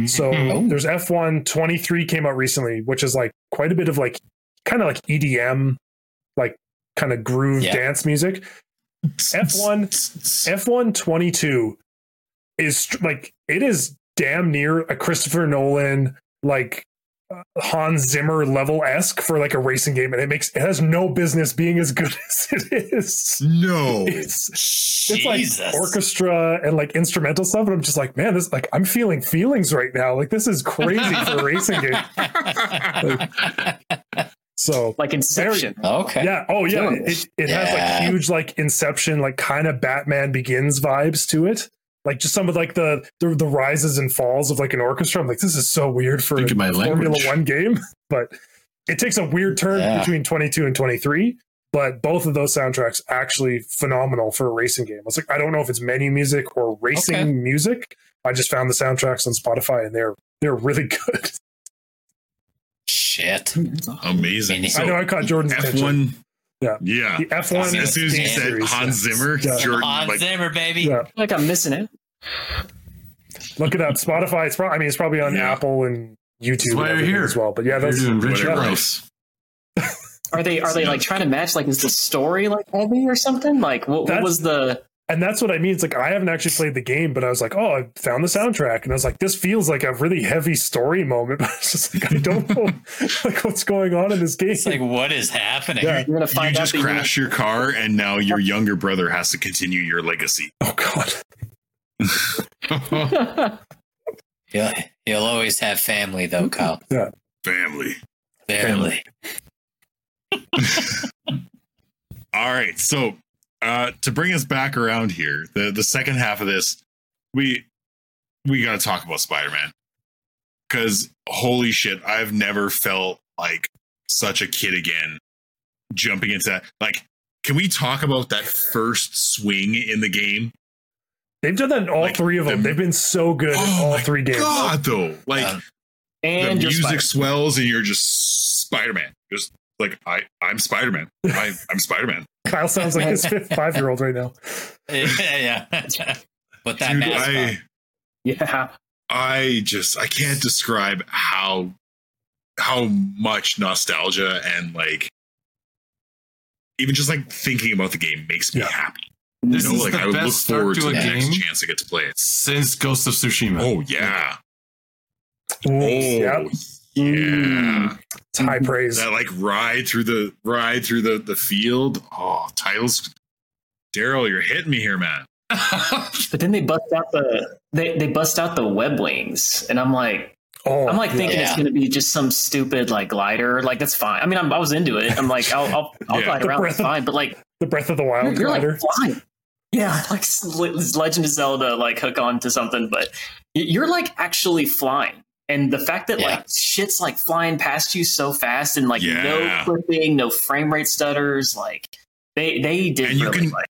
So Oh. there's F1 23 came out recently, which is like quite a bit of like kind of like EDM, like kind of groove Yeah. dance music. F1 F1 22 is like it is damn near a Christopher Nolan like uh, Hans Zimmer level esque for like a racing game, and it makes it has no business being as good as it is. No. It's it's like orchestra and like instrumental stuff, and I'm just like, man, this like I'm feeling feelings right now. Like this is crazy for a racing game. So Like Inception. Oh, okay. yeah, oh yeah, Feeling it, it has like huge like Inception, like kind of Batman Begins vibes to it. Like just some of like the, the the rises and falls of like an orchestra. I'm like, this is so weird for Think a my Formula language. One game, but it takes a weird turn Yeah. between 22 and 23. But both of those soundtracks actually phenomenal for a racing game. I was like, I don't know if it's menu music or racing Okay. music. I just found the soundtracks on Spotify and they're they're really good. Shit. Amazing. I So I know I caught Jordan's. F1. Yeah. Yeah. The F1 As soon as you said series, Hans. Zimmer, Yeah. Jordan, Hans like, Zimmer, baby. Yeah. Like I'm missing it. Look it up. Spotify. It's probably. I mean, it's probably on Yeah. Apple and YouTube That's why and you're here. as well. But yeah, You're that's doing Richard. Rice. Are they are they like trying to match like is the story like heavy or something? Like what, what was the and that's what I mean. It's like I haven't actually played the game, but I was like, oh, I found the soundtrack, and I was like, this feels like a really heavy story moment. But it's just like I don't know like what's going on in this game. It's like, what is happening? Yeah. you're gonna find out just that you're crash your car and now your younger brother has to continue your legacy. oh god. gonna- He'll, he'll always have family, though, Kyle. Yeah. Family. Family. All right. So uh to bring us back around here, the the second half of this, we we gotta talk about Spider-Man. Cause holy shit, I've never felt like such a kid again jumping into that. Like, can we talk about that first swing in the game? They've done that in all Like, three of them. the- They've been so good in all Oh my three games. God, though. Like the and your music spider. swells and you're just Spider-Man. Just like I I'm Spider Man. I, I'm Spider Man. Kyle sounds like his five year old right now. yeah, yeah. Put that Dude, mask. I Yeah. I just I can't describe how how much nostalgia and like even just like thinking about the game makes me Yeah. happy. This you know, is like the I would best look start forward to to a the next game chance I get to play it. since Ghost of Tsushima. Oh yeah. Ooh, Oh yep. yeah. Mm. It's high praise. That like ride through the ride through the the field. Oh, titles. Daryl, you're hitting me here, man. But then they bust out the they, they bust out the web wings, and I'm like Oh, I'm like thinking it's going to be just some stupid like glider. Like that's fine. I mean, I'm, I was into it. I'm like, I'll I'll, I'll Yeah. glide The around. breath It's of- fine. But like, the Breath of the you're, Wild you're like flying. Yeah, like Legend of Zelda, like hook on to something, but you're like actually flying. And the fact that Yeah. like shit's like flying past you so fast and like Yeah. no clipping, no frame rate stutters, like they they did And you really can- like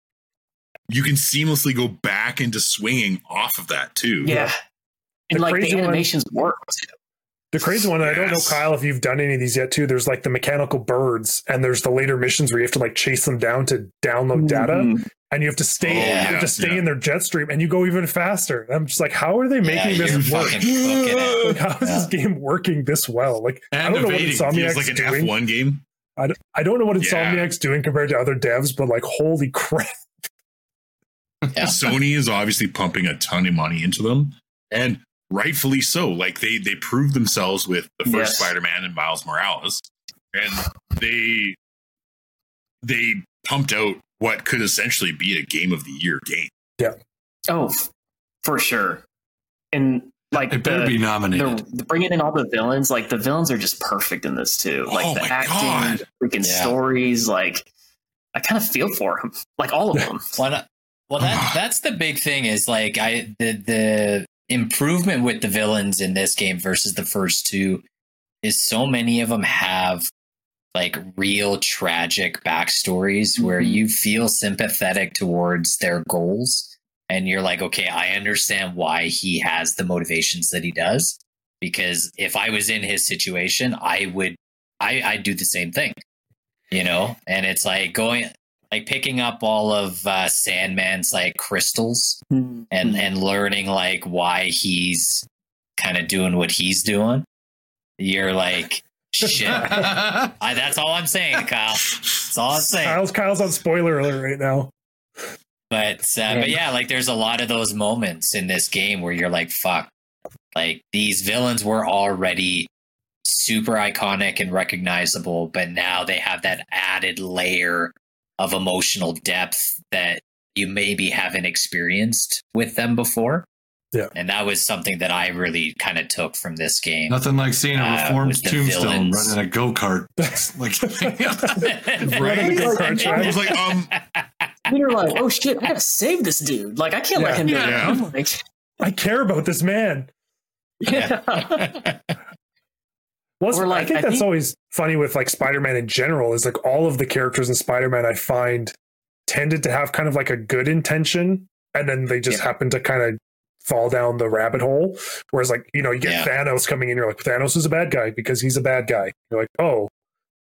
You can seamlessly go back into swinging off of that too. yeah. And The like crazy the one- animations work. The crazy one, and I don't know, Kyle, if you've done any of these yet too. There's like the mechanical birds, and there's the later missions where you have to like chase them down to download data, Mhm. And you have to stay, Oh, you have to stay yeah. in their jet stream, and you go even faster. I'm just like, how are they making you're this work? fucking cooking it. Like, how is this game working this well? Like, I don't know what evading. Insomniac's Feels like an doing. F1 game. I, don't- I don't know what Yeah. Insomniac's doing compared to other devs, but like, holy crap! Yeah. Sony is obviously pumping a ton of money into them, and rightfully so. Like they they proved themselves with the first Yes. Spider-Man and Miles Morales, and they they pumped out what could essentially be a game of the year game. Yeah. Oh, for sure. And like It better the, be nominated. the, the bringing in all the villains, like the villains are just perfect in this too. Oh like Oh the acting, God. freaking Yeah. stories. Like I kind of feel for them, like all of them. Well, not- well, that that's the big thing is like I the the improvement with the villains in this game versus the first two is so many of them have like real tragic backstories where Mhm. you feel sympathetic towards their goals and you're like okay i understand why he has the motivations that he does. Because if i was in his situation i would i i'd do the same thing you know? And it's like going like picking up all of uh, sandman's like crystals and and learning like why he's kind of doing what he's doing. You're like shit. I, that's all i'm saying kyle. That's all i'm saying. Kyle's Kyle's on spoiler alert right now. but uh, but yeah, like there's a lot of those moments in this game where you're like, fuck, like these villains were already super iconic and recognizable, but now they have that added layer of emotional depth that you maybe haven't experienced with them before. Yeah. And that was something that I really kind of took from this game. Nothing like seeing a Uh, reformed with the tombstone villains. running a go kart. like Running the go-kart Right. track. I was like, um, And you're like, oh shit, I gotta save this dude. Like I can't let Yeah. him go Yeah. down. Like, I care about this man. yeah. Well, Or, like, I think I that's think- always funny with like Spider-Man in general. Is like all of the characters in Spider-Man I find tended to have kind of like a good intention, and then they just Yeah. happen to kind of fall down the rabbit hole. Whereas, like you know, you get Yeah. Thanos coming in, you're like, Thanos is a bad guy because he's a bad guy. You're like, oh.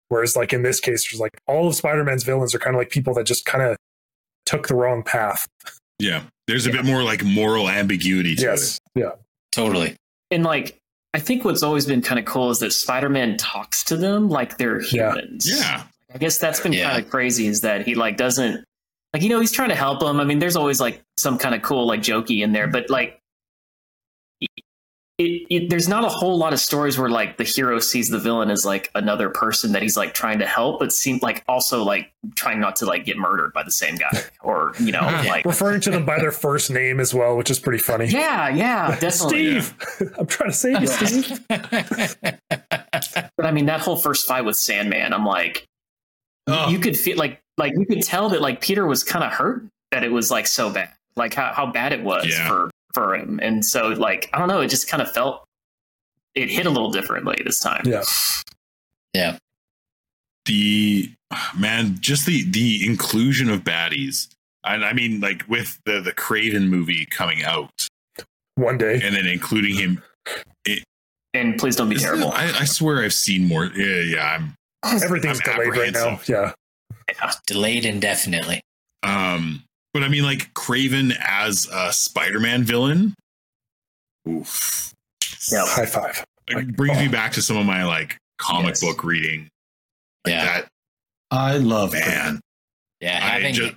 Whereas, like in this case, there's like all of Spider-Man's villains are kind of like people that just kind of took the wrong path. yeah, there's a bit more like moral ambiguity to Yes, yeah, totally. and like I think what's always been kind of cool is that Spider-Man talks to them like they're humans. it. Yeah, I guess that's been Yeah. kind of crazy is that he like doesn't like you know he's trying to help him. I mean, there's always like some kind of cool like jokey in there, but like it, it, there's not a whole lot of stories where like the hero sees the villain as like another person that he's like trying to help, but seem like also like trying not to like get murdered by the same guy or you know like referring to them by their first name as well, which is pretty funny. yeah yeah definitely. Steve, I'm trying to save you, Steve. But I mean that whole first fight with Sandman, I'm like Oh. you could feel like like you could tell that like Peter was kind of hurt that it was like so bad, like how, how bad it was Yeah. for for him, and so like I don't know, it just kind of felt it hit a little differently this time. Yeah. Yeah. the man, just the the inclusion of baddies. And I mean, like with the the Kraven movie coming out, One day. and then including him. And please don't be Isn't it- terrible. I, I swear I've seen more. Yeah, yeah. I'm Everything's I'm delayed right now. Yeah. Delayed indefinitely. Um, but I mean, like Kraven as a Spider-Man villain. Oof. Yep. High five. It brings me back to some of my like comic Yes. book reading. Like Yeah. that I love man. Yeah, having ju-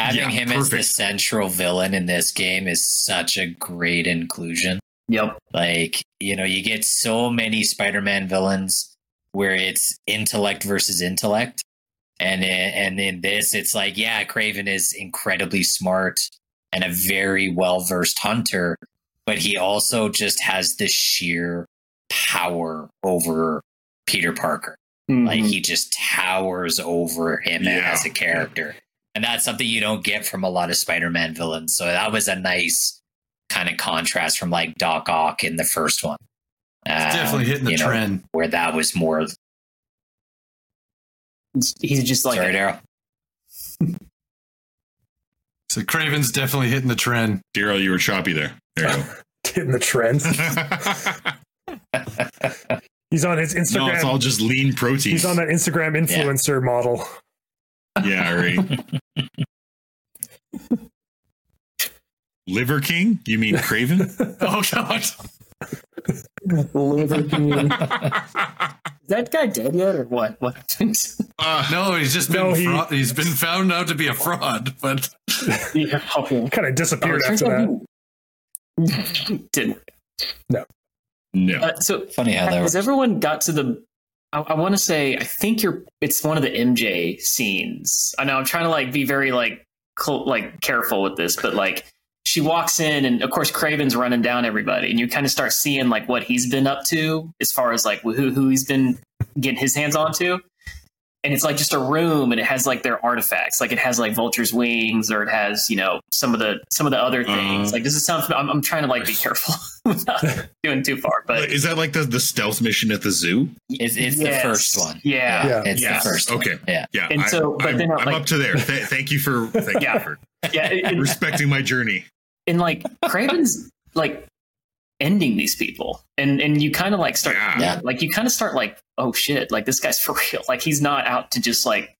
having yeah, him as the central villain in this game is such a great inclusion. Yep. Like, you know, you get so many Spider-Man villains where it's intellect versus intellect. And in, and in this, it's like, yeah, Kraven is incredibly smart and a very well-versed hunter, but he also just has this sheer power over Peter Parker. Like Mhm. he just towers over him Yeah. as a character. And that's something you don't get from a lot of Spider-Man villains. So that was a nice kind of contrast from like Doc Ock in the first one. It's Um, definitely hitting the you know, trend. where that was more he's just like sorry, Daryl. So Kraven's definitely hitting the trend. Daryl, you were choppy there. There you Hitting the trend. He's on his Instagram. no, Instagram. it's all just lean protein. He's on that Instagram influencer model. Yeah, right. Liver King? You mean Craven? Oh god. Liver King. Is that guy dead yet, or what? What? uh, No, he's just been No, he- fraud. he's been found out to be a fraud. But yeah. Okay. Kind of disappeared Oh, after that. he- Didn't. no. Uh, so Funny how that has works. everyone got to the? I, I want to say I think you're. It's one of the MJ scenes. I know I'm trying to like be very like cl- like careful with this, but like she walks in and of course Kraven's running down everybody, and you kind of start seeing like what he's been up to as far as like who who he's been getting his hands onto. And it's like just a room, and it has like their artifacts, like it has like vulture's wings, or it has you know some of the some of the other things. Uh. like does it sound? I'm, I'm trying to like be careful without doing too far, but Is that like the, the stealth mission at the zoo? It's, it's Yes. the first one. Yeah. Yeah. It's Yes. the first one. Okay. Yeah. Yeah. And I, so- but I'm, then, I'm like- up to there. Th- thank you for thank Yeah. you for Yeah. And, and, respecting my journey. And, like Kraven's like ending these people. And and you kind of like start Yeah. Yeah. like you kind of start like, oh shit, like this guy's for real. Like he's not out to just like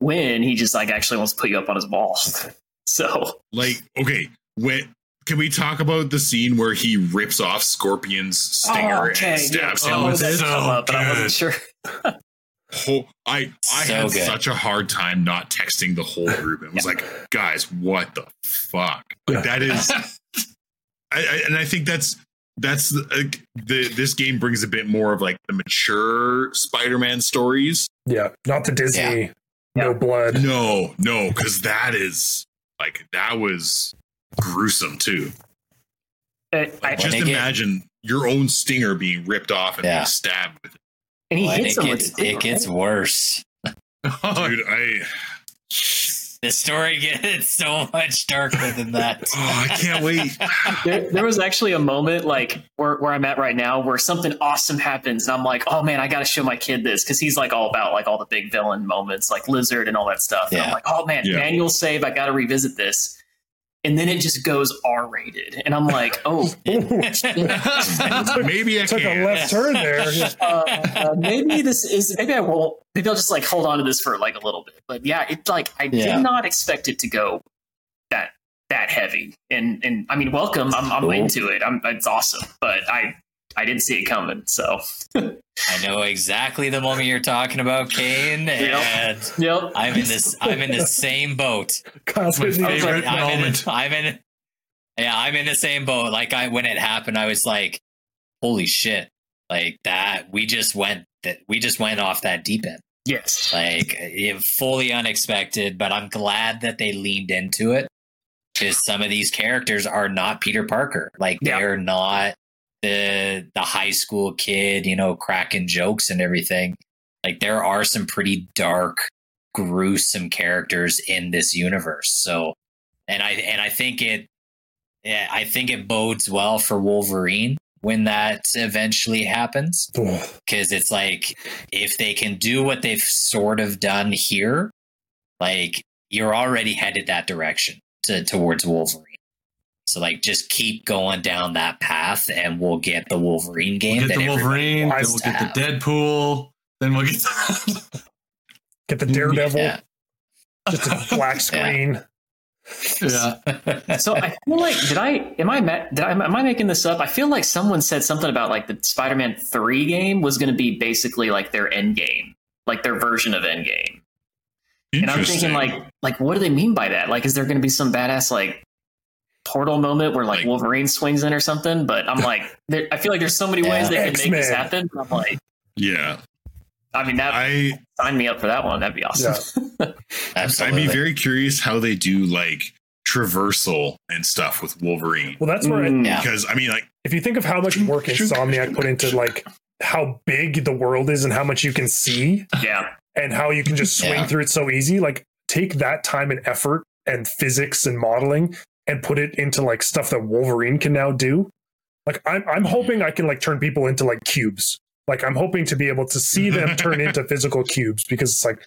win. He just like actually wants to put you up on his ball. So Like, okay, when can we talk about the scene where he rips off Scorpion's stinger Oh, okay, and stabs yeah. him Oh, Oh, with it? so up, but I wasn't sure. Whole, I I So had good. such a hard time not texting the whole group. It was like, guys, what the fuck? Like, that is, I, I, and I think that's that's the, uh, the this game brings a bit more of like the mature Spider-Man stories. Yeah. Not the Disney. No Yeah. blood. No, no, because that is like that was gruesome too. Uh, I, Just they get- imagine your own stinger being ripped off and Yeah. being stabbed with it. And he Well, and hits it him gets the it gets worse. Oh, Dude, I The story gets so much darker than that. oh, I can't wait. there, there was actually a moment like where, where I'm at right now where something awesome happens and I'm like, oh man, I got to show my kid this because he's like all about like all the big villain moments like Lizard and all that stuff. And I'm like, oh man, Yeah. manual save, I got to revisit this. And then it just goes R rated, and I'm like, oh, Maybe I Took can. a left turn there. Uh, uh, maybe this is maybe I won't. Maybe I'll just like hold on to this for like a little bit. But yeah, it's like I Yeah. did not expect it to go that that heavy. And and I mean, welcome. I'm I'm Cool. into it. I'm it's awesome. But I I didn't see it coming. So I know exactly the moment you're talking about, Kane, and yep. I'm in this. I'm in the same boat. Kyle's My favorite I'm in. I'm in. Yeah, I'm in the same boat. Like I, when it happened, I was like, "Holy shit!" Like that. We just went. That we just went off that deep end. Yes. Like it, fully unexpected. But I'm glad that they leaned into it because some of these characters are not Peter Parker. Like Yeah. they're not the the high school kid, you know, cracking jokes and everything. Like there are some pretty dark, gruesome characters in this universe. So, and I and I think it, yeah, I think it bodes well for Wolverine when that eventually happens because it's like if they can do what they've sort of done here, like you're already headed that direction to, towards Wolverine. So like just keep going down that path and we'll get the Wolverine game. We'll get the Wolverine. wants We'll to get have. the Deadpool. then we'll get that. Get the Daredevil, Yeah. just a black screen. yeah. So I feel like did I am I ma- did I am I making this up? I feel like someone said something about like the Spider-Man three game was going to be basically like their end game, like their version of end game. And I'm thinking like like what do they mean by that? Like is there going to be some badass like portal moment where like, Like- Wolverine swings in or something? But I'm like there, I feel like there's so many ways Yeah. they can make this happen. but I'm like yeah, I mean that I sign me up for that one. That'd be awesome. Absolutely. I'd be very curious how they do like traversal and stuff with Wolverine. Well, that's where I, Mm. Yeah. Because I mean, like, if you think of how much work Insomniac put into like how big the world is and how much you can see yeah. and how you can just swing Yeah. through it so easy, like take that time and effort and physics and modeling and put it into like stuff that Wolverine can now do. Like I'm I'm hoping I can like turn people into like cubes. Like I'm hoping to be able to see them turn into physical cubes because it's like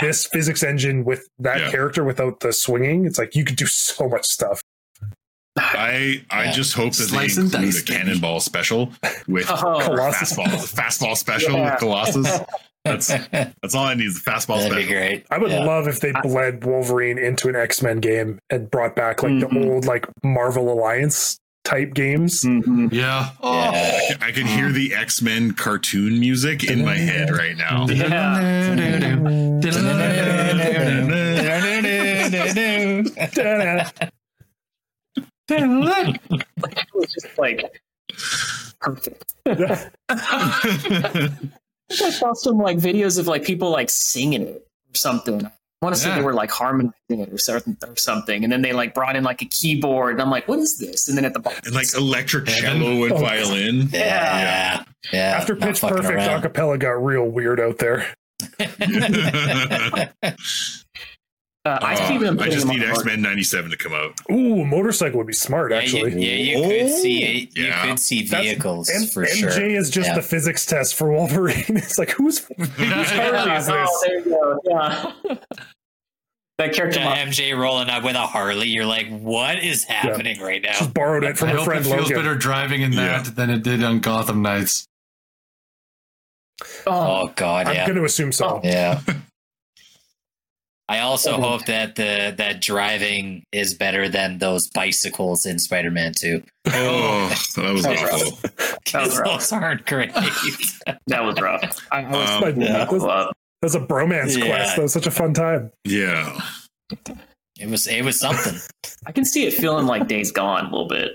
this physics engine with that Yeah. character without the swinging, it's like you could do so much stuff. I I Yeah. just hope that Slice they include dice, a cannonball special with Oh, Colossus. fastball, fastball special Yeah. with Colossus. That's that's all I need is the fastball That'd be great. I would Yeah. love if they bled Wolverine into an X Men game and brought back like Mhm. the old like Marvel Alliance type games. Mhm. Yeah. Oh. Yeah. I can hear the X Men cartoon music in my head right now. Da-da. It was just like perfect. I think I saw some like videos of like people like singing it or something. I want to say they were like harmonizing it or certain or something, and then they like brought in like a keyboard, and I'm like, "What is this?" And then at the bottom, and like electric cello and Oh. violin. Yeah. Yeah. After Not Pitch Perfect, around. acapella got real weird out there. uh, I Uh, see them. I just need X Men '97 to come out. Ooh, a motorcycle would be smart Yeah, you, actually. yeah, you could Oh, see you yeah. could see vehicles and for MJ sure. MJ is just Yeah. the physics test for Wolverine. it's like who's whose Harley is Oh, this? there you go. Yeah. that character. Yeah, MJ rolling up with a Harley. You're like, what is happening right now? Just borrowed it from I her hope friend it feels Logan. better driving in that than it did on Gotham Knights. Oh, Oh God, I'm yeah, going to assume so. yeah. I also hope that the that driving is better than those bicycles in Spider-Man 2. Oh, that was That was awful. That was rough. those aren't great. that was rough. I, I was Um, like, yeah. that was. That was a bromance Yeah. quest. That was such a fun time. Yeah. it was it was something. I can see it feeling like Days Gone a little bit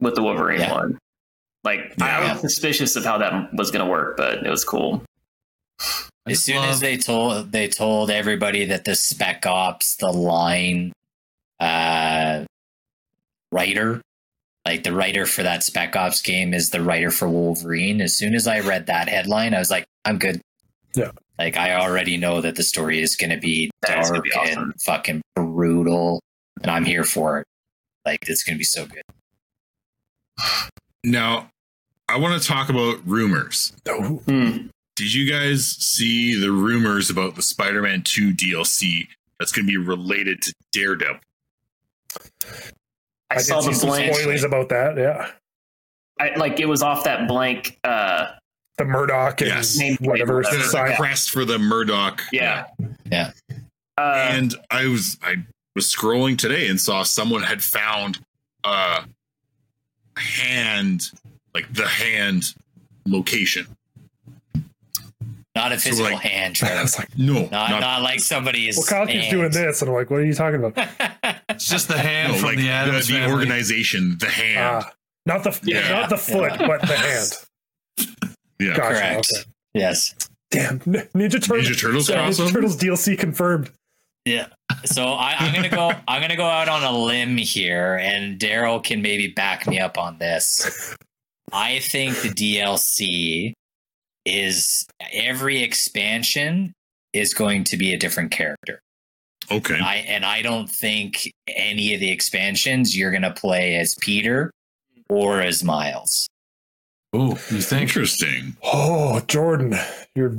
with the Wolverine Yeah. one. Like I was suspicious of how that was going to work, but it was cool. I As just soon as they told they told everybody that the spec ops, the line uh writer, like the writer for that spec ops game is the writer for Wolverine. As soon as I read that headline, I was like, I'm good. Yeah. Like I already know that the story is gonna be dark gonna be awesome. and fucking brutal. And I'm here for it. Like it's gonna be so good. Now, I want to talk about rumors. Hmm. Did you guys see the rumors about the Spider Man 2 DLC that's going to be related to Daredevil? I, saw the see blank. spoilies about that. Yeah, I, like it was off that blank. Uh, the Murdock and Yes. whatever Nameplate, The, the sign. for the Murdock. yeah. Yeah. Uh, and I was I was scrolling today and saw someone had found a hand, like the hand location. Not a So, physical like- hand, I Trev. was like, No, Not, not, not like somebody's. well, Kyle keeps doing this, and I'm like, what are you talking about? It's just the hand no, from like the the, Addams the family. organization, the hand. Ah, not the Yeah. not the foot, Yeah. but the hand. yeah, Gotcha. Correct. Okay. Yes. Damn, N- Ninja Turtles. Ninja Turtles Ninja. Turtles DLC confirmed. Yeah. So I, I'm gonna go. I'm gonna go out on a limb here, and Daryl can maybe back me up on this. I think the DLC is every expansion is going to be a different character. Okay. I and I don't think any of the expansions you're gonna play as Peter or as Miles. Oh, you think? Interesting. Oh, Jordan, you're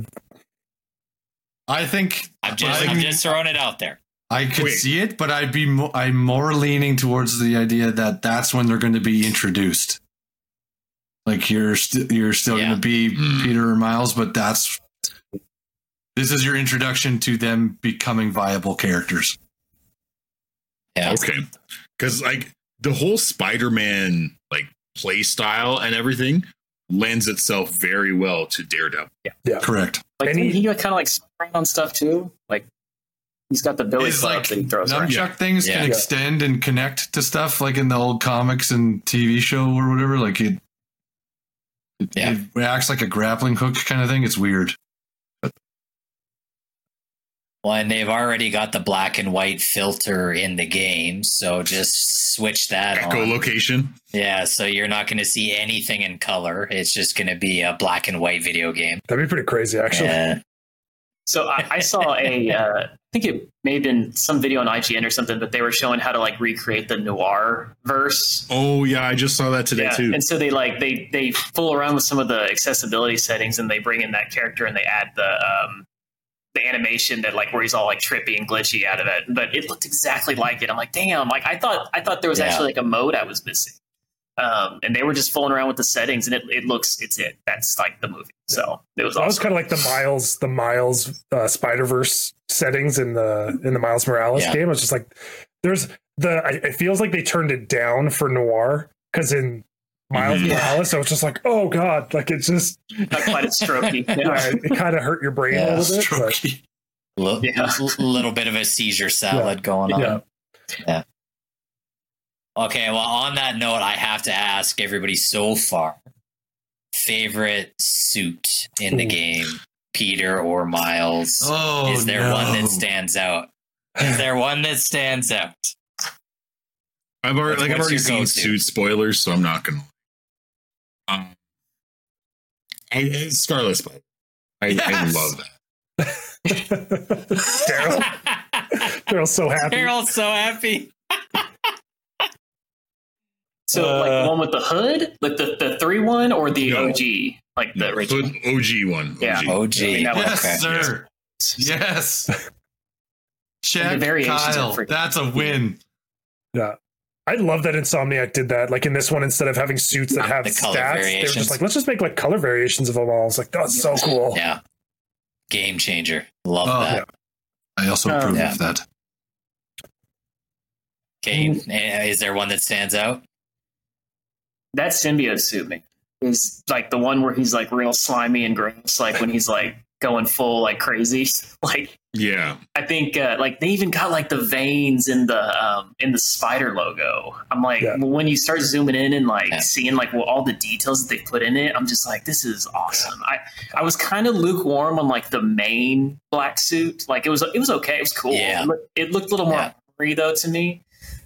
I think I'm just I- I'm just throwing it out there. I could Wait. see it, but I'd be mo- I'm more leaning towards the idea that that's when they're going to be introduced. Like you're st- you're still Yeah. going to be Hmm. Peter or Miles, but that's this is your introduction to them becoming viable characters. Yeah. Okay. Because like the whole Spider-Man like play style and everything lends itself very well to Daredevil. Yeah. Correct. Like And he- he kind of like sprint on stuff too? Like he's got the Billy It's club like that he throws around. nunchuck things Yeah. can Yeah. extend and connect to stuff like in the old comics and TV show or whatever. Like it, it, Yeah. it acts like a grappling hook kind of thing. It's weird. Well, and they've already got the black and white filter in the game, so just switch that on. Echolocation. Yeah, so you're not going to see anything in color. It's just going to be a black and white video game. That'd be pretty crazy, actually. Yeah. So I, I saw a, uh, I think it may have been some video on IGN or something, but they were showing how to like recreate the noir verse. Oh yeah, I just saw that today Yeah, too. and so they like they they fool around with some of the accessibility settings, and they bring in that character and they add the um the animation that like where he's all like trippy and glitchy out of it. But it looked exactly like it. I'm like, damn! Like I thought I thought there was Yeah. actually like a mode I was missing. Um, and they were just fooling around with the settings, and it, it looks it's it. That's like the movie. So it was That was kind of like the Miles, the Miles uh, Spider Verse settings in the in the Miles Morales Yeah. game. It's just like there's the. It feels like they turned it down for noir because in Miles Mhm. Morales, I was just like, oh god, like it's just not quite as strokey. yeah, Yeah. it kind of hurt your brain Yeah, a little bit. But L- Yeah. l- little bit of a seizure salad going on. yeah, Okay, well, on that note, I have to ask everybody so far favorite suit in the Ooh. game, Peter or Miles? Oh, Is there no. one that stands out? Is there one that stands out? I've already like I've already seen go-to? suit spoilers, so I'm not gonna. Um, I, I- Scarlet Spider. I, I love that. Daryl, Daryl's so happy. Carol's so happy. So like Uh, the one with the hood, like the, the three one or the No. OG, like the original. but OG one. Yeah. OG. OG. I mean, Yes, Okay. sir. Yes. Check the Kyle. That's a win. Yeah. I love that Insomniac did that. Like in this one, instead of having suits that have The color stats, they were just like, let's just make like color variations of them all. It's like, that's so cool. Yeah. Game changer. Love Oh, that. I also Oh, approve yeah. of that. Okay. Is there one that stands out? That symbiote suit me is like the one where he's like real slimy and gross, like when he's like going full like crazy. Like Yeah. I think uh, like they even got like the veins in the um in the spider logo. I'm like Yeah. when you start zooming in and like Yeah. seeing like well, all the details that they put in it, I'm just like this is awesome. I I was kind of lukewarm on like the main black suit. Like it was it was okay. It was cool. Yeah. It, looked, it looked a little more Yeah. armory though to me.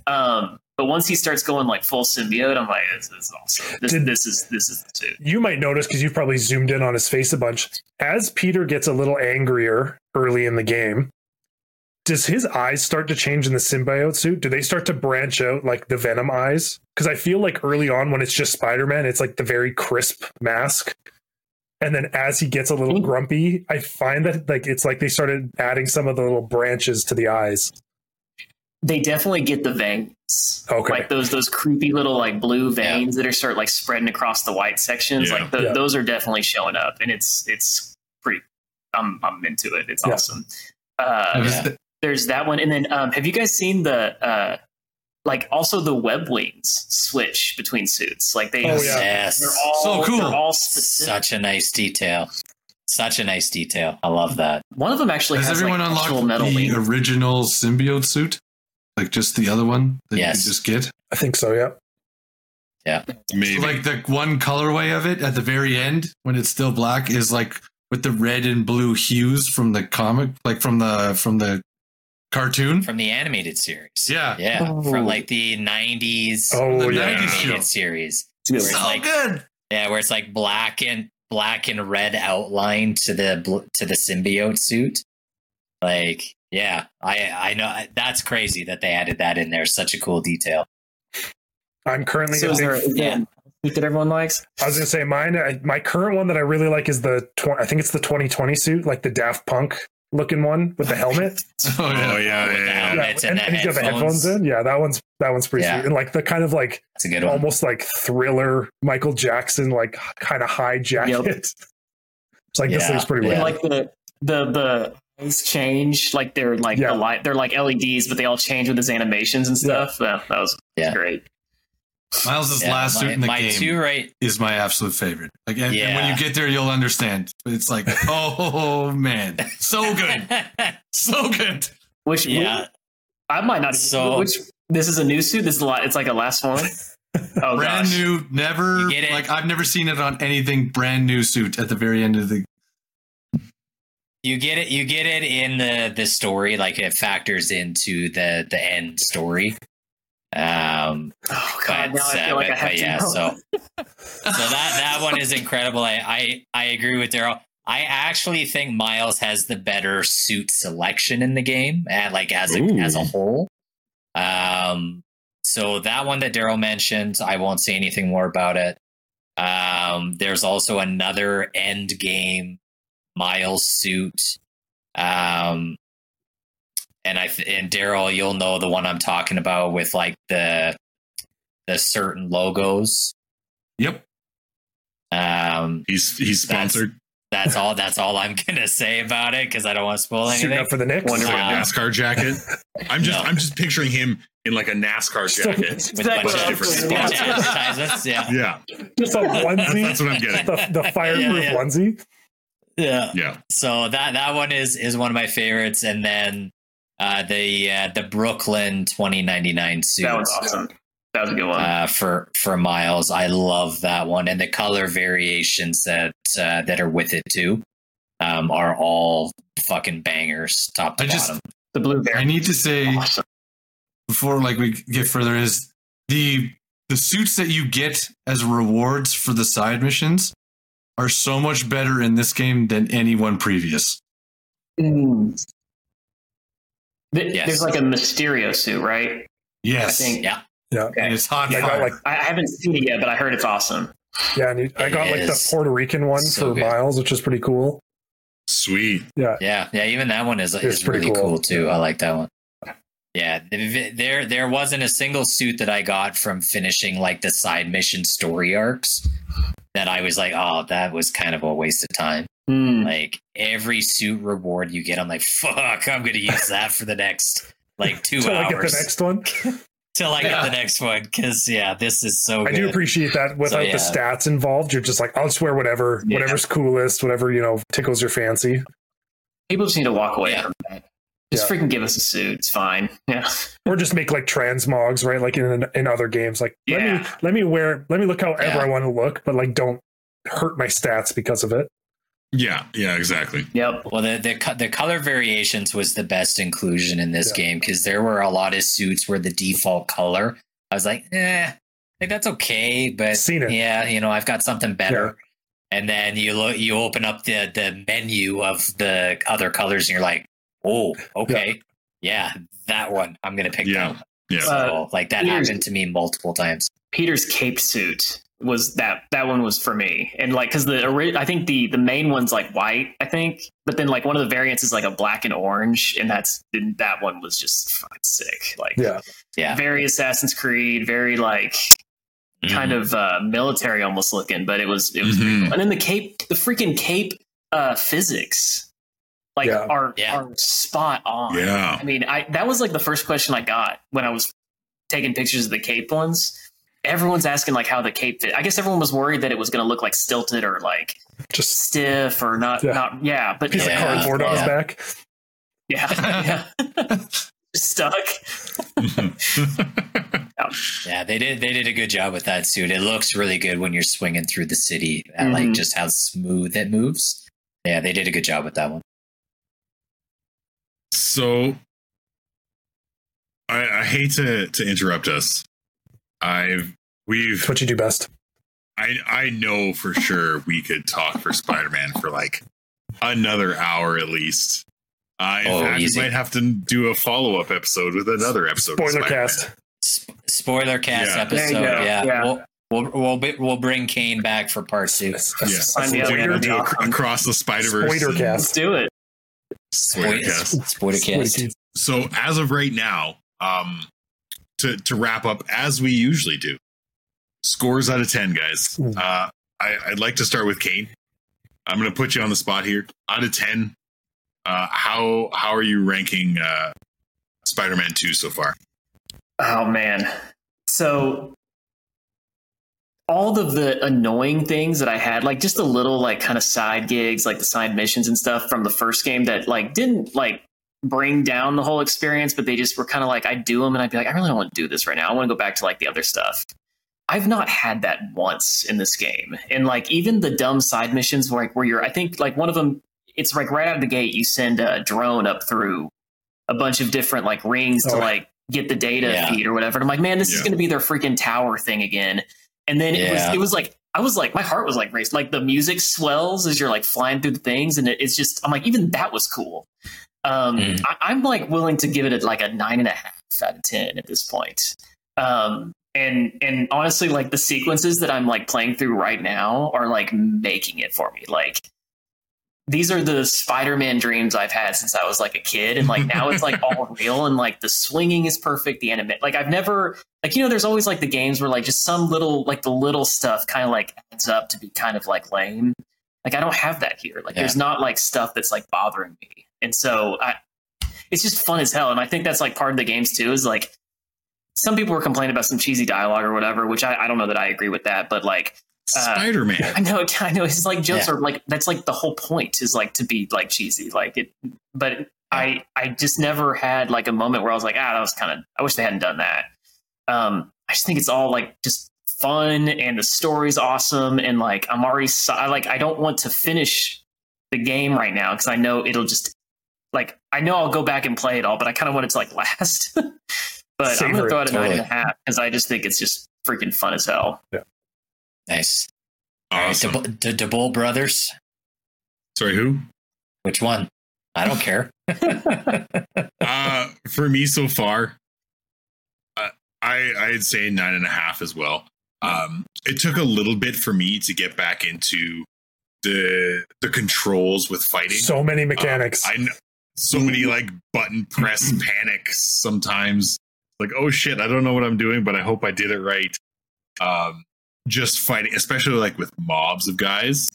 Um, but once he starts going like full symbiote, I'm like, this is awesome. This, Did- this is this is the suit. You might notice because you've probably zoomed in on his face a bunch. As Peter gets a little angrier early in the game, does his eyes start to change in the symbiote suit? Do they start to branch out like the Venom eyes? Because I feel like early on when it's just Spider Man, it's like the very crisp mask. And then as he gets a little Mm. grumpy, I find that like it's like they started adding some of the little branches to the eyes. They definitely get the veins. Okay. Like those those creepy little like blue veins that are start like spreading across the white sections. Yeah. Like th- Yeah. those are definitely showing up, and it's it's pretty. I'm I'm into it. It's Yeah. awesome. Uh, Yeah. there's that one, and then um, have you guys seen the uh, like also the web wings switch between suits? Like they, Oh, yeah. Yes. they're all So cool. They're all specific. Such a nice detail. Such a nice detail. I love that. One of them actually Has has, everyone like unlocked metal the wings. original symbiote suit? Like just the other one that Yes. you just get? I think so, yeah. Yeah. Maybe. Like the one colorway of it at the very end when it's still black is like with the red and blue hues from the comic, like from the from the cartoon. From the animated series. Yeah. Yeah. Oh. From like the 90s Oh, The yeah. 90s show. series. Dude, Where it's So like- good. Yeah, where it's like black and black and red outline to the bl- to the symbiote suit. Like, yeah, I I know that's crazy that they added that in there. Such a cool detail. I'm currently So is there using- is there a suit that everyone likes? I was gonna say mine. My current one that I really like is the. Tw- I think it's the 2020 suit, like the Daft Punk looking one with the helmet. Oh oh yeah. yeah, With the yeah, yeah. helmet. yeah, Helmets and, and and the he's got the headphones. headphones in. Yeah, that one's that one's pretty Yeah. sweet, and like the kind of like That's a good one. almost like thriller Michael Jackson, like kind of high jacket. It's like this Yeah. thing's pretty Yeah. And weird. like the the the eyes change, like they're like Yeah. the light, they're like LEDs, but they all change with his animations and stuff. Yeah, that was Yeah. great. Miles' Yeah, last my, suit in the my game two right is my absolute favorite. Like, and, and when you get there, you'll understand. It's like, oh man, so good, so good. Which yeah I might not. So- which this is a new suit. This is a lot. It's like a last one. Oh brand gosh. new, never You get it? like I've never seen it on anything. Brand new suit at the very end of the. You get it you get it in the the story like it factors into the the end story um Oh but, god, now I uh, like but- I have but to yeah know. so so that that one is incredible i i, I agree with daryl I actually think Miles has the better suit selection in the game, and like as a Ooh. as a whole. Um, so that one that Daryl mentioned, I won't say anything more about it. Um, there's also another end game Miles suit. Um, and I and Daryl, you'll know the one I'm talking about with like the the certain logos. Yep. Um, He's he's sponsored. that's all. That's all I'm gonna say about it because I don't want to spoil Suiting anything. up for the Knicks. Wonder- Like a Um, NASCAR jacket. I'm just no. I'm just picturing him in like a NASCAR jacket. with Exactly a bunch of different thinking. bunch. Yeah, Yeah, Just a onesie. that's what I'm getting. the, the fireproof Yeah, yeah. onesie. Yeah. Yeah, So that that one is is one of my favorites, and then uh, the uh, the Brooklyn 2099 suit. That was awesome. That was a good one. uh, for for Miles. I love that one, and the color variations that uh, that are with it too um, are all fucking bangers, top to I just- the blue I need to say Awesome. before like we get further is the the suits that you get as rewards for the side missions are so much better in this game than any one previous. Mm. Th- Yes. There's like a Mysterio suit, right? Yes. I think. Yeah, Yeah. Okay. And it's hot I got like I I haven't seen it yet, but I heard it's awesome. yeah, and I got like the Puerto Rican one so for good. Miles, which is pretty cool. sweet. yeah, yeah. Yeah. Even that one is It's is pretty really cool. cool. too. I like that one. Yeah, there there wasn't a single suit that I got from finishing like the side mission story arcs that I was like, oh, that was kind of a waste of time. Hmm. Like every suit reward you get, I'm like, fuck, I'm gonna use that for the next like two Till I get hours the next one. till I get the next one. Because yeah, this is so. I good. do appreciate that without yeah. the stats involved. You're just like, I'll just wear whatever, Yeah. whatever's coolest, whatever, you know, tickles your fancy. People just need to walk away Yeah. from that. Just Yeah. freaking give us a suit. It's fine. Yeah. Or just make like transmogs, right? Like in in other games. Like let me let me wear let me look however Yeah. I want to look, but like don't hurt my stats because of it. Yeah, yeah, exactly. Yep. Well, the the the color variations was the best inclusion in this Yeah. game because there were a lot of suits where the default color. I was like, eh, like that's okay, but Seen it. yeah, you know, I've got something better. And then you look, you open up the the menu of the other colors, and you're like, oh, okay, yeah, that one. I'm gonna pick Yeah. that. Yeah. So like that here's- happened to me multiple times. Peter's cape suit was that that one was for me and like because the ori- i think the the main one's like white i think but then like one of the variants is like a black and orange and that's and that one was just fucking sick like Yeah. Yeah, very assassin's creed very like kind Mhm. of uh military almost looking but it was it was pretty Mhm. cool. and then the cape the freaking cape uh physics like Yeah. are Yeah. are spot on Yeah. I mean, I that was like the first question I got when I was taking pictures of the cape ones. Everyone's asking like how the cape fit. I guess everyone was worried that it was going to look like stilted or like Just stiff or not. Yeah. Not yeah, but piece Yeah. of cardboard on his Yeah. back. yeah, yeah. stuck. Yeah, they did. They did a good job with that suit. It looks really good when you're swinging through the city, and like mm-hmm. just how smooth it moves. Yeah, they did a good job with that one. So I, I hate to to interrupt us. I've we've It's what you do best. I I know for sure we could talk for Spider Man for like another hour at least. Uh, in Oh, fact, easy. we might have to do a follow up episode with another episode. of Spoiler Spider-Man. cast. Sp- spoiler cast Yeah. Episode. go. Yeah, Yeah. We'll, we'll we'll be- we'll bring Kane back for part two. Yeah, Sign we're gonna do be across the Spider Verse. Let's do it. Spoiler cast. So as of right now, um, to to wrap up as we usually do, scores out of ten, guys. Uh, I, I'd like to start with Kane. I'm going to put you on the spot here. Out of ten, uh, how how are you ranking uh, Spider-Man Two so far? Oh man. So all of the annoying things that I had, like just the little like kind of side gigs, like the side missions and stuff from the first game that like didn't like bring down the whole experience, but they just were kind of like I'd do them and I'd be like, I really don't want to do this right now. I want to go back to like the other stuff. I've not had that once in this game. And like even the dumb side missions where like where you're I think like one of them it's like right out of the gate you send a drone up through a bunch of different like rings to Oh. like get the data Yeah. feed or whatever. And I'm like, man, this is going to be their freaking tower thing again. And then it was it was like I was like my heart was like raced. Like the music swells as you're like flying through the things, and it, it's just I'm like even that was cool. Um, Mhm. I, I'm like willing to give it a, like a nine and a half out of ten at this point. Um, and and honestly, like the sequences that I'm like playing through right now are like making it for me. Like these are the Spider-Man dreams I've had since I was like a kid, and like now it's like all real, and like the swinging is perfect. The anime, like I've never like you know, there's always like the games where like just some little like the little stuff kind of like adds up to be kind of like lame. Like I don't have that here. Like there's not like stuff that's like bothering me, and so I, it's just fun as hell. And I think that's like part of the games too. Is like some people were complaining about some cheesy dialogue or whatever, which I, I don't know that I agree with that, but like Uh, Spider-Man. I know, I know. It's like jokes Yeah. are like that's like the whole point is like to be like cheesy, like it. But I I just never had like a moment where I was like, ah, that was kind of. I wish they hadn't done that. Um, I just think it's all like just fun and the story's awesome and like I'm already so- I like I don't want to finish the game right now because I know it'll just like I know I'll go back and play it all, but I kind of want it to like last. but I'm gonna throw it a nine and a totally. half because I just think it's just freaking fun as hell. Nice. All right, Awesome. the, the DeBoll brothers. Sorry, who? Which one? I don't care. Uh, for me so far, uh, I I'd say nine and a half as well. Um, it took a little bit for me to get back into the the controls with fighting. So many mechanics. Uh, I know so many like button press panics sometimes. Like, oh shit, I don't know what I'm doing, but I hope I did it right. Um, just fighting, especially like with mobs of guys.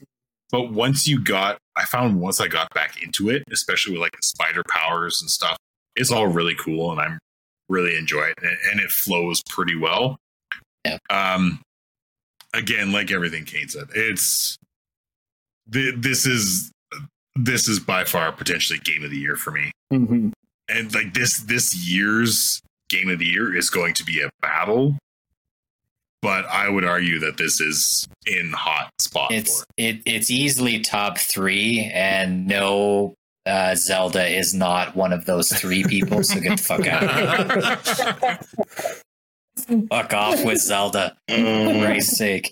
But once you got, I found once I got back into it, especially with like the spider powers and stuff, it's all really cool, and I'm really enjoy it, and, and it flows pretty well. Yeah. Um, again, like everything Kane said, it's th- this is this is by far potentially game of the year for me. Mm-hmm. And like this this year's game of the year is going to be a battle. But I would argue that this is in hot spot it's for it, it's easily top three, and no, uh, Zelda is not one of those three people. So get the fuck out. fuck off with Zelda. For Christ's sake.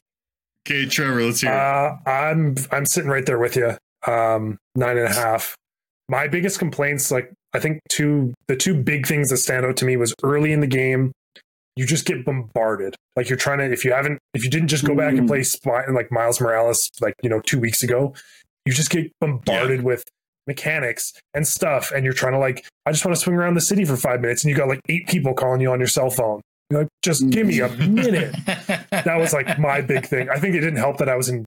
okay, Trevor, let's hear it. Uh, I'm I'm sitting right there with you. Um, nine and a half. My biggest complaints, like I think two the two big things that stand out to me was early in the game, you just get bombarded. Like you're trying to if you haven't if you didn't just go back and play Spy, like Miles Morales like you know two weeks ago, you just get bombarded with mechanics and stuff, and you're trying to like I just want to swing around the city for five minutes, and you got like eight people calling you on your cell phone. You're like, just give me a minute that was like my big thing. I think it didn't help that I was in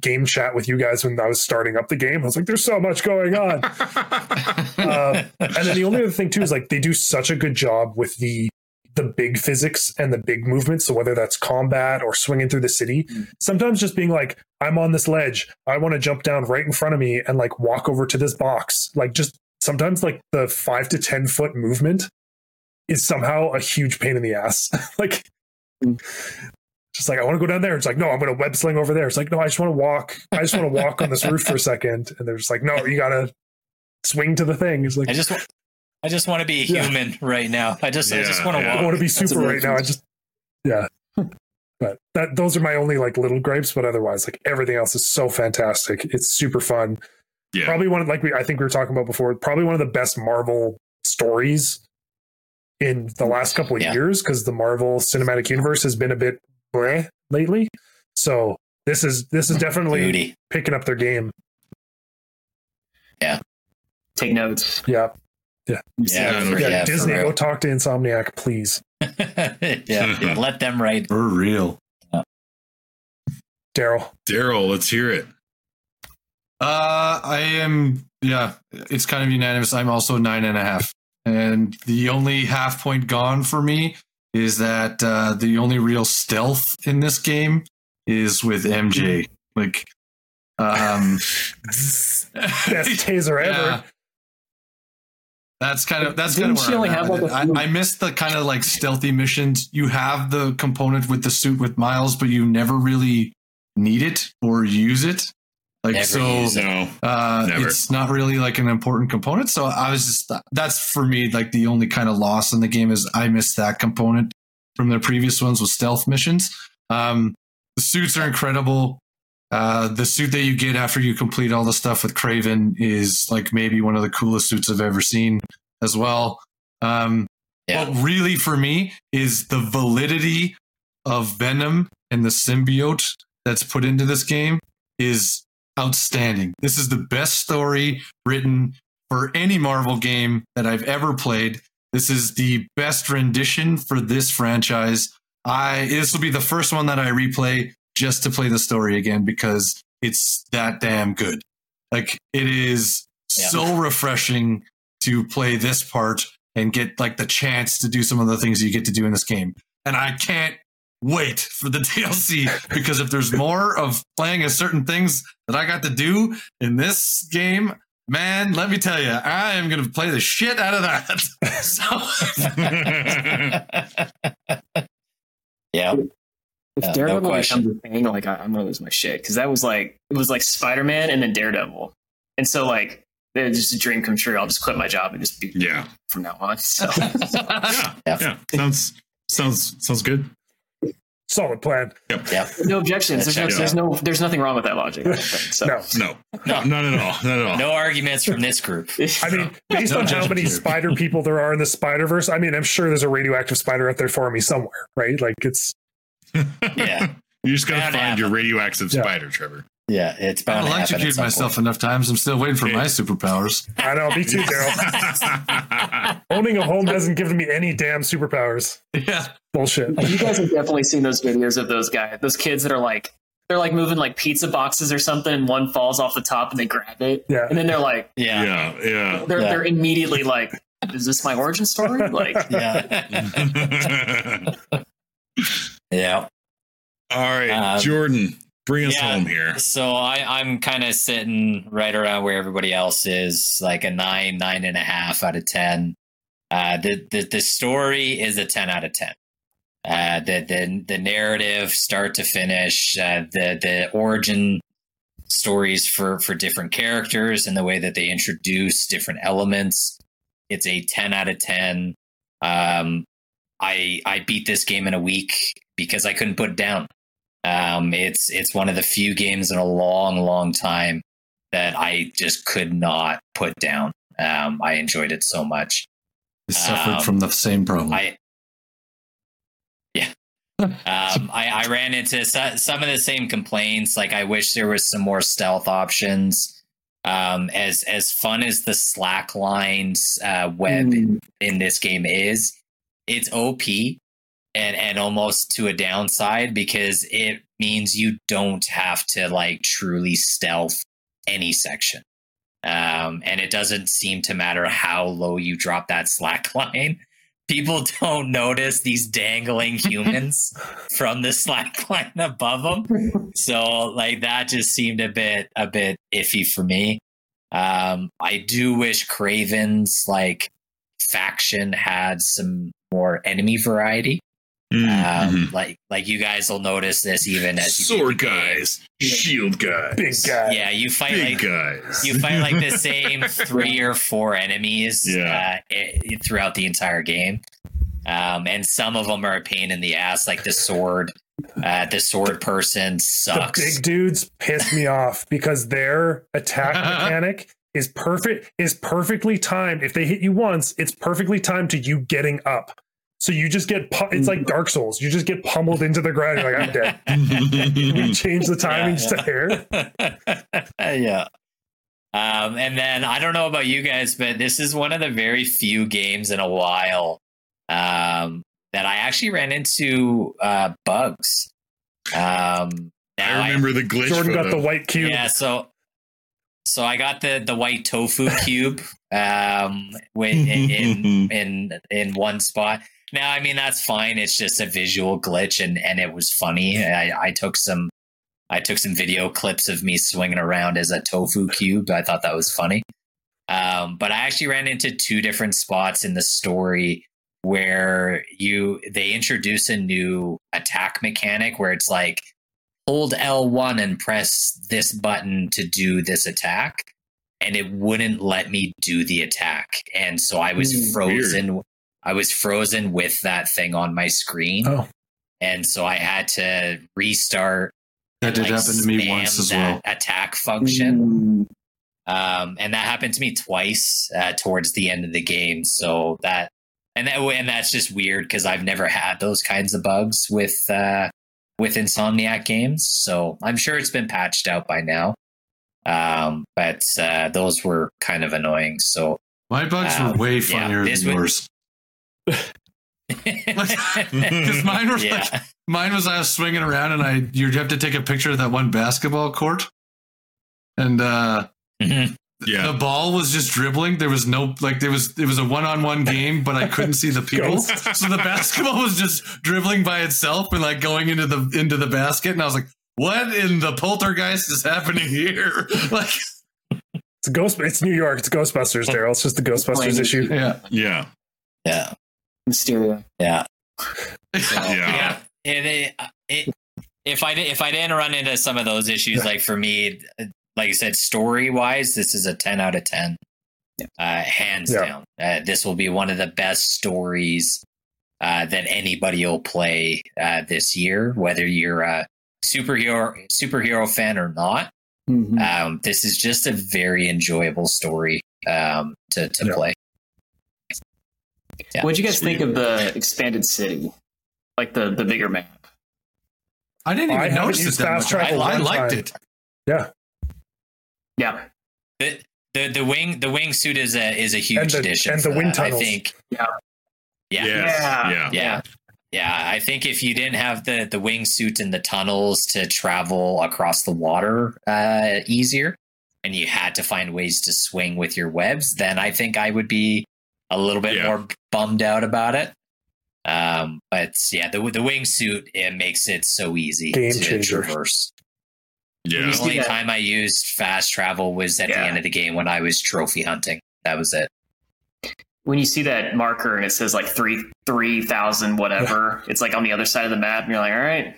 game chat with you guys when I was starting up the game. I was like, there's so much going on. Um, and then the only other thing too is like they do such a good job with the the big physics and the big movements. So whether that's combat or swinging through the city, hmm. sometimes just being like, I'm on this ledge, I want to jump down right in front of me and like walk over to this box. Like just sometimes like the five to ten foot movement is somehow a huge pain in the ass. like just like I want to go down there. It's like, no, I'm gonna web sling over there. It's like, no, I just want to walk. I just want to walk on this roof for a second. And they're just like, no, you gotta swing to the thing. It's like I just wa- I just want to be a Yeah. human right now. I just I just want to yeah. I want to be super right now. I just yeah. But that those are my only like little gripes, but otherwise, like everything else is so fantastic. It's super fun. Yeah. Probably one of like we I think we were talking about before, probably one of the best Marvel stories in the last couple of Yeah. years because the Marvel Cinematic Universe has been a bit bleh lately. So this is this is definitely Beauty. picking up their game. Yeah. Take notes. Yeah. Yeah, Yeah, Yeah, yeah, Disney, go talk to Insomniac, please. yeah, let them write. For real. Daryl. Daryl, let's hear it. Uh, I am. Yeah, it's kind of unanimous. I'm also nine and a half, and the only half point gone for me is that uh, the only real stealth in this game is with MJ. Like, um, Best taser ever. Yeah. That's kind of that's Didn't kind of she where only I'm have, at like, with a it. I, I missed the kind of like stealthy missions. You have the component with the suit with Miles, but you never really need it or use it. Like Never so, use it. Uh, Never. it's not really like an important component. So I was just that's for me like the only kind of loss in the game is I missed that component from the previous ones with stealth missions. Um, the suits are incredible. Uh, the suit that you get after you complete all the stuff with Kraven is like maybe one of the coolest suits I've ever seen as well. Um, Yeah. What really for me is the validity of Venom and the symbiote that's put into this game is outstanding. This is the best story written for any Marvel game that I've ever played. This is the best rendition for this franchise. I this will be the first one that I replay just to play the story again because it's that damn good. Like it is Yeah. so refreshing to play this part and get like the chance to do some of the things you get to do in this game. And I can't wait for the DLC because if there's more of playing as certain things that I got to do in this game, man, let me tell you, I am going to play the shit out of that. so, yeah. If uh, Yeah, Daredevil question. becomes a thing, like I, I'm gonna lose my shit because that was like it was like Spider Man and then Daredevil, and so like it's just a dream come true. I'll just quit my job and just be Yeah. from now on. So Yeah. Yeah. Yeah. Sounds sounds sounds good. Solid plan. Yep. Yeah. no objections. There's no, Check it there's no there's nothing wrong with that logic. Think, So No. No. No. Not at all. Not at all. No arguments from this group. I mean, based No on how many here. spider people there are in the Spider Verse, I mean, I'm sure there's a radioactive spider out there for me somewhere, right? Like it's Yeah. You just gotta Bound to find your radioactive Yeah. spider, Trevor. Yeah. It's bound I've to happen. at electrocuted myself point. enough times. I'm still waiting for Yeah. my superpowers. I know, me too, Daryl. Owning a home hasn't given me any damn superpowers. Yeah. Bullshit. you guys have definitely seen those videos of those guys, those kids that are like they're like moving like pizza boxes or something. And one falls off the top and they grab it, Yeah. and then they're like Yeah. yeah, yeah. they're Yeah. they're immediately like, "Is this my origin story?" Like, Yeah. Yeah. All right, Um, Jordan, bring us yeah. home here. So I, I'm kind of sitting right around where everybody else is, like a nine, nine and a half out of ten. Uh, the the the story is a ten out of ten. Uh, the the the narrative, start to finish, uh, the the origin stories for for different characters and the way that they introduce different elements. It's a ten out of ten. Um, I I beat this game in a week because I couldn't put it down. Um, it's it's one of the few games in a long, long time that I just could not put down. Um, I enjoyed it so much. I suffered Um, from the same problem. I yeah. Um, I, I ran into so, some of the same complaints. Like I wish there was some more stealth options. Um, as as fun as the slack lines uh, web mm, in this game is, it's OP and and almost to a downside because it means you don't have to like truly stealth any section. Um, and it doesn't seem to matter how low you drop that slack line. People don't notice these dangling humans from the slack line above them. So like that just seemed a bit a bit iffy for me. Um, I do wish Kraven's like faction had some more enemy variety. Mm, Um. Like like you guys will notice this even as you Sword beat the game. guys, shield guys, Big guys. Yeah, you fight big like guys. you fight like the same three or four enemies Yeah. uh, i- throughout the entire game. Um, and some of them are a pain in the ass, like the sword. Uh, the sword person sucks. The sucks. big dudes piss me off because their attack mechanic is perfect is perfectly timed. If they hit you once, it's perfectly timed to you getting up. So you just get pu- it's like Dark Souls. You just get pummeled into the ground. You're like, I'm dead. We change the timing just a hair. yeah. Um, and then I don't know about you guys, but this is one of the very few games in a while um, that I actually ran into uh, bugs. Um, now I remember the glitch. Jordan got the white cube. Yeah, so so I got the the white tofu cube um in, in in in one spot. Now, I mean that's fine. It's just a visual glitch, and and it was funny. I, I took some I took some video clips of me swinging around as a tofu cube. I thought that was funny. Um, but I actually ran into two different spots in the story where you they introduce a new attack mechanic where it's like hold L1 and press this button to do this attack and it wouldn't let me do the attack and so I was Hmm, frozen I was frozen with that thing on my screen Oh, and so I had to restart That did like, happen to me once as that well. attack function Mm, um, and that happened to me twice uh, towards the end of the game. So that and that and that's just weird because I've never had those kinds of bugs with uh, with Insomniac games. So I'm sure it's been patched out by now. Um, but uh, those were kind of annoying. So My bugs Um, were way funnier this than would- yours. Because mine were yeah. like, mine was I was swinging around and I you have to take a picture of that one basketball court, and uh Mhm. Yeah. the ball was just dribbling. There was no like there was it was a one on one game, but I couldn't see the people. So the basketball was just dribbling by itself and like going into the into the basket, and I was like, "What in the poltergeist is happening here?" Like, it's a ghost. It's New York. It's Ghostbusters, Daryl. It's just the Ghostbusters issue. yeah, Yeah. yeah, Mysterio. yeah. So, Yeah. It, it, it, if I if I didn't run into some of those issues, like for me, like I said, story wise, this is a ten out of ten, uh, hands Yeah. down. Uh, this will be one of the best stories uh, that anybody will play uh, this year, whether you're a superhero superhero fan or not. Mhm. Um, this is just a very enjoyable story um, to to Yeah. play. Yeah. What'd you guys think of the expanded city? Like the the bigger map? I didn't even I notice it that much. I, I liked time. it. Yeah, Yeah. The, the the wing the wingsuit is a is a huge And the- addition and the wind that, I think. Yeah. Yeah. Yes. Yeah. Yeah. Yeah. Yeah. I think if you didn't have the the wingsuit and the tunnels to travel across the water uh, easier, and you had to find ways to swing with your webs, then I think I would be a little bit Yeah. more bummed out about it. Um, but yeah, the the wingsuit it makes it so easy Game to changer. traverse. Yeah. The only Yeah. time I used fast travel was at the end of the game when I was trophy hunting. That was it. When you see that marker and it says like three three thousand whatever, it's like on the other side of the map, and you're like, all right,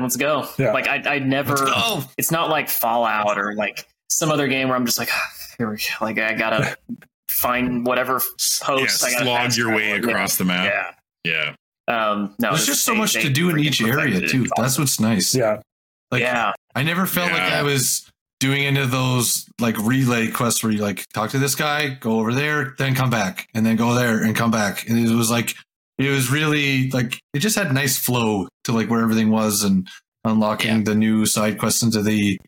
let's go. Yeah. Like I I never. Oh, It's not like Fallout or like some other game where I'm just like, "Ah, here we go. Like I gotta find whatever Yeah. post. I Slog your way travel. across the map. Yeah. Yeah. Um, no, there's just so they- much they to do in each area too. It's That's what's nice. yeah. Like, yeah. I never felt like I was doing any of those like relay quests where you like talk to this guy, go over there, then come back, and then go there and come back. And it was like it was really like it just had nice flow to like where everything was and unlocking Yeah. the new side quests into the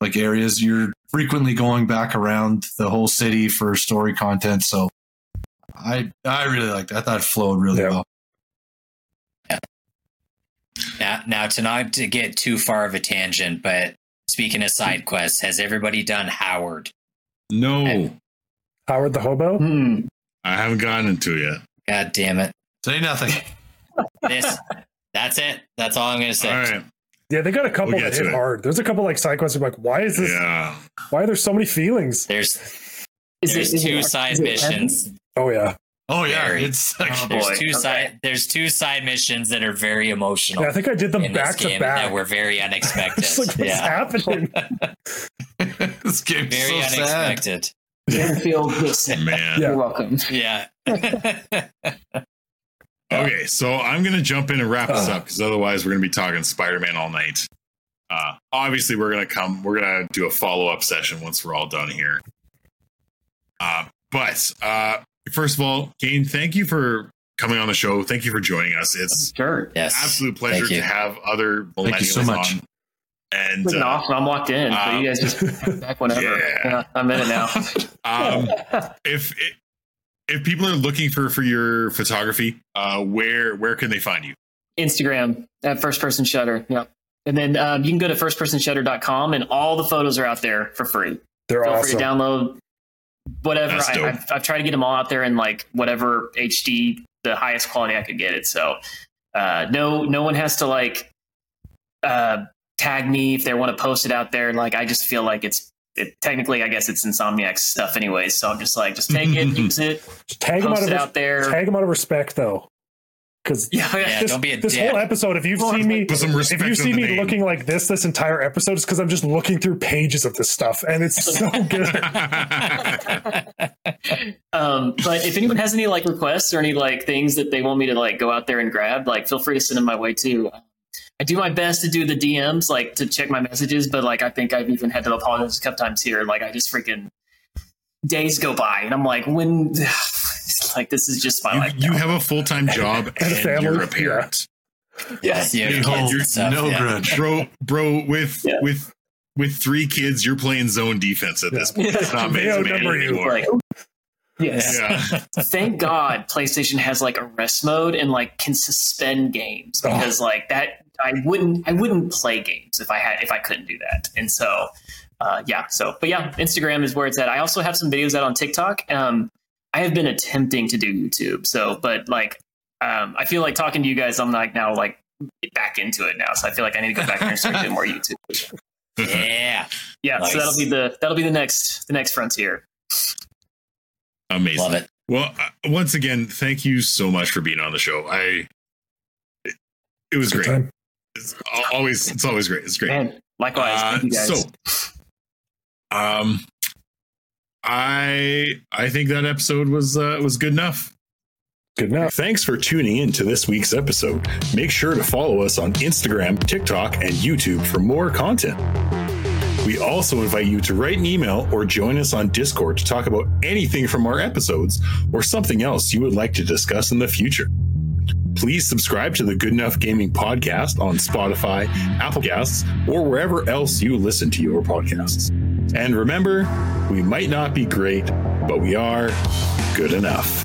like areas. You're frequently going back around the whole city for story content. So I I really liked it. I thought it flowed really Yeah. well. Now, now to not to get too far of a tangent, but speaking of side quests, has everybody done Howard? No, And- Howard the Hobo. Hmm. I haven't gotten into it yet. God damn it! Say nothing. This, that's it. That's all I'm gonna say. All right. Yeah, they got a couple We'll that hit it. hard. There's a couple like side quests. I'm like, why is this? Yeah. Why are there so many feelings? There's Is there's it- is two it- side it missions. Oh yeah, Oh yeah, Very. it's like Oh, There's boy. two Okay. side. There's two side missions that are very emotional yeah. I think I did them in this back to game back. that were very unexpected. Just like, what's yeah, happening? this game's very so sad. unexpected. Danfield, listen. Man. You're welcome. Yeah. Okay, so I'm gonna jump in and wrap this Uh. up because otherwise we're gonna be talking Spider-Man all night. Uh, obviously, we're gonna come. We're gonna do a follow-up session once we're all done here. Uh, but uh, first of all, Kane, thank you for coming on the show. Thank you for joining us. It's Sure. yes. absolute pleasure to have other millennials Thank you so much. on. And Freaking uh, awesome. I'm locked in. so um, you guys just back whenever. yeah. Yeah. I'm in it now. um, if if people are looking for for your photography, uh, where where can they find you? Instagram at first person shutter. Yep. And then um, you can go to firstpersonshutter.com and all the photos are out there for free. They're Feel awesome. free to download whatever. I, I've, I've tried to get them all out there in like whatever HD, the highest quality I could get it. So uh, no, no one has to like uh, tag me if they want to post it out there. Like I just feel like it's it, technically, I guess it's Insomniac's stuff anyway. So I'm just like, just take it, use it, Just tag them out post of it out there. tag them out of respect, though, because Yeah, Yeah, this, don't be a this dick. whole episode, if you've Well, seen me, if you on see me name. looking like this this entire episode, is because I'm just looking through pages of this stuff, and it's so good. Um, but if anyone has any like requests or any like things that they want me to like go out there and grab, like feel free to send them my way too. I do my best to do the DMs, like to check my messages, but like I think I've even had to apologize a couple times here. Like I just freaking days go by, and I'm like, when like this is just my you, life. you now. have a full time job And and family, you're a yeah. parent. yeah, yeah, Hey, kids ho, and stuff, no yeah. grudge. bro bro with Yeah. with with three kids you're playing zone defense at this point it's not They Man anymore. like, yes. yeah Thank God PlayStation has like a rest mode and like can suspend games Oh. because like that I wouldn't I wouldn't play games if I had if I couldn't do that. And so uh, yeah, so but yeah, Instagram is where it's at. I also have some videos out on TikTok. Um, I have been attempting to do YouTube. So but like um, I feel like talking to you guys, I'm like now like back into it now. So I feel like I need to go back and start doing more YouTube. Yeah, Yeah, Nice. so that'll be the that'll be the next the next frontier. amazing love it. well uh, once again thank you so much for being on the show i it, it was Good great time. It's always it's always great it's great And likewise, Uh, thank you guys. so um i i think that episode was uh, was good enough Good enough. Thanks for tuning in to this week's episode. Make sure to follow us on Instagram, TikTok, and YouTube for more content. We also invite you to write an email or join us on Discord to talk about anything from our episodes or something else you would like to discuss in the future. Please subscribe to the Good Enough Gaming podcast on Spotify, Apple Podcasts, or wherever else you listen to your podcasts. And remember, we might not be great, but we are good enough.